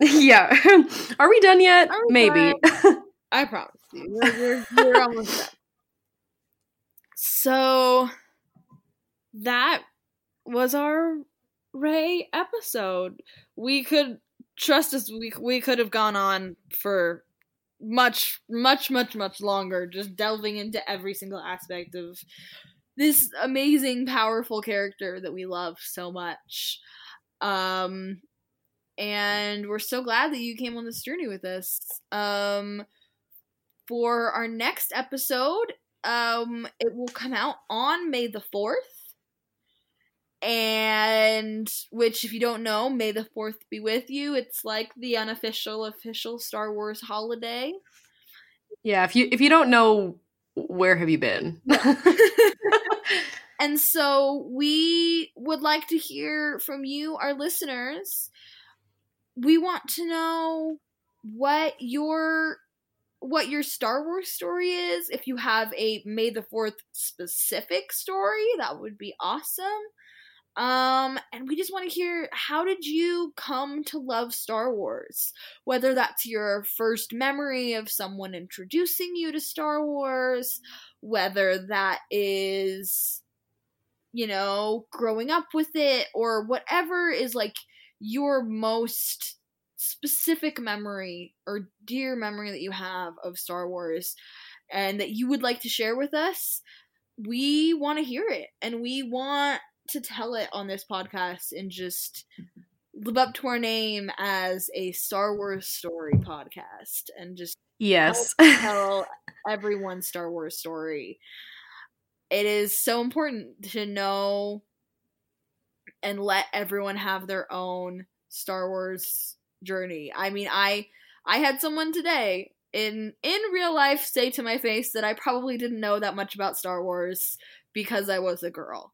yeah. Are we done yet? Are we Maybe. I promise you. We're, we're, we're almost done. So that was our Rey episode. We could trust us we we could have gone on for much much much much longer just delving into every single aspect of this amazing powerful character that we love so much. Um and we're so glad that you came on this journey with us. Um for our next episode, um it will come out on May the 4th and which if you don't know may the 4th be with you it's like the unofficial official star wars holiday yeah, if you if you don't know where have you been? and so we would like to hear from you our listeners we want to know what your what your Star Wars story is. If you have a May the 4th specific story, that would be awesome. Um, and we just want to hear how did you come to love Star Wars? Whether that's your first memory of someone introducing you to Star Wars, whether that is, you know, growing up with it, or whatever is like your most specific memory or dear memory that you have of Star Wars and that you would like to share with us, we want to hear it and we want to tell it on this podcast and just live up to our name as a Star Wars story podcast and just yes tell everyone Star Wars story. It is so important to know and let everyone have their own Star Wars journey. I mean, I I had someone today in in real life say to my face that I probably didn't know that much about Star Wars because I was a girl.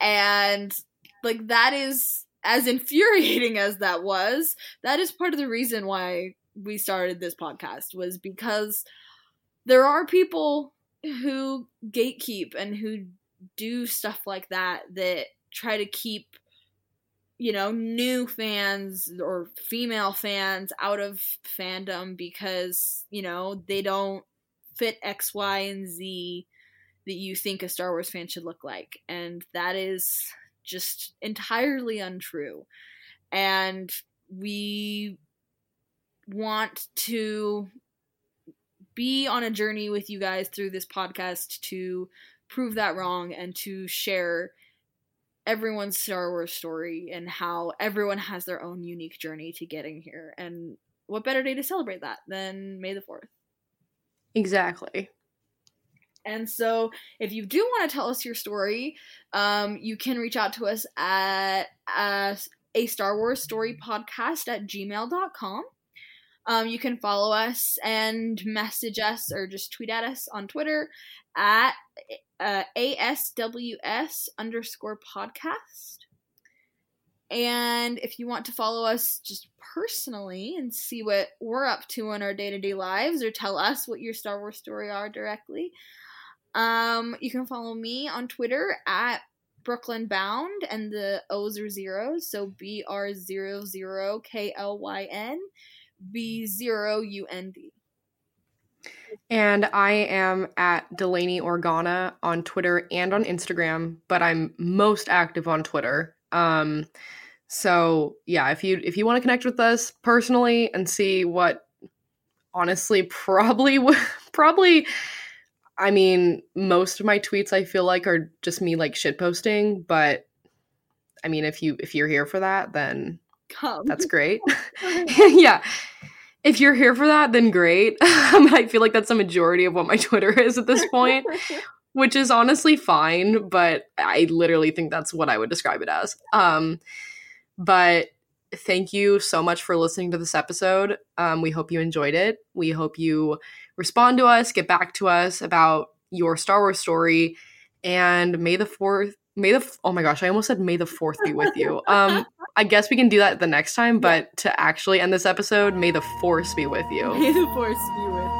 And like that is as infuriating as that was, that is part of the reason why we started this podcast was because there are people who gatekeep and who do stuff like that that try to keep you know, new fans or female fans out of fandom because, you know, they don't fit X, Y, and Z that you think a Star Wars fan should look like. And that is just entirely untrue. And we want to be on a journey with you guys through this podcast to prove that wrong and to share everyone's Star Wars story and how everyone has their own unique journey to getting here. And what better day to celebrate that than May the 4th? Exactly. And so, if you do want to tell us your story, um, you can reach out to us at uh, a Star Wars story podcast at gmail.com. Um, you can follow us and message us or just tweet at us on Twitter at uh, ASWS underscore podcast. And if you want to follow us just personally and see what we're up to in our day to day lives or tell us what your Star Wars story are directly, um, you can follow me on Twitter at Brooklyn Bound and the O's are zeros. So B R zero zero K L Y N B zero U N D. And I am at Delaney Organa on Twitter and on Instagram, but I'm most active on Twitter. Um, so yeah, if you if you want to connect with us personally and see what honestly probably probably I mean, most of my tweets I feel like are just me like shit posting, but I mean if you if you're here for that, then Come. that's great. yeah if you're here for that, then great. I feel like that's the majority of what my Twitter is at this point, which is honestly fine, but I literally think that's what I would describe it as. Um, but thank you so much for listening to this episode. Um, we hope you enjoyed it. We hope you respond to us, get back to us about your Star Wars story, and may the fourth, may the oh my gosh, I almost said may the fourth be with you. Um, I guess we can do that the next time, but to actually end this episode, may the force be with you. May the force be with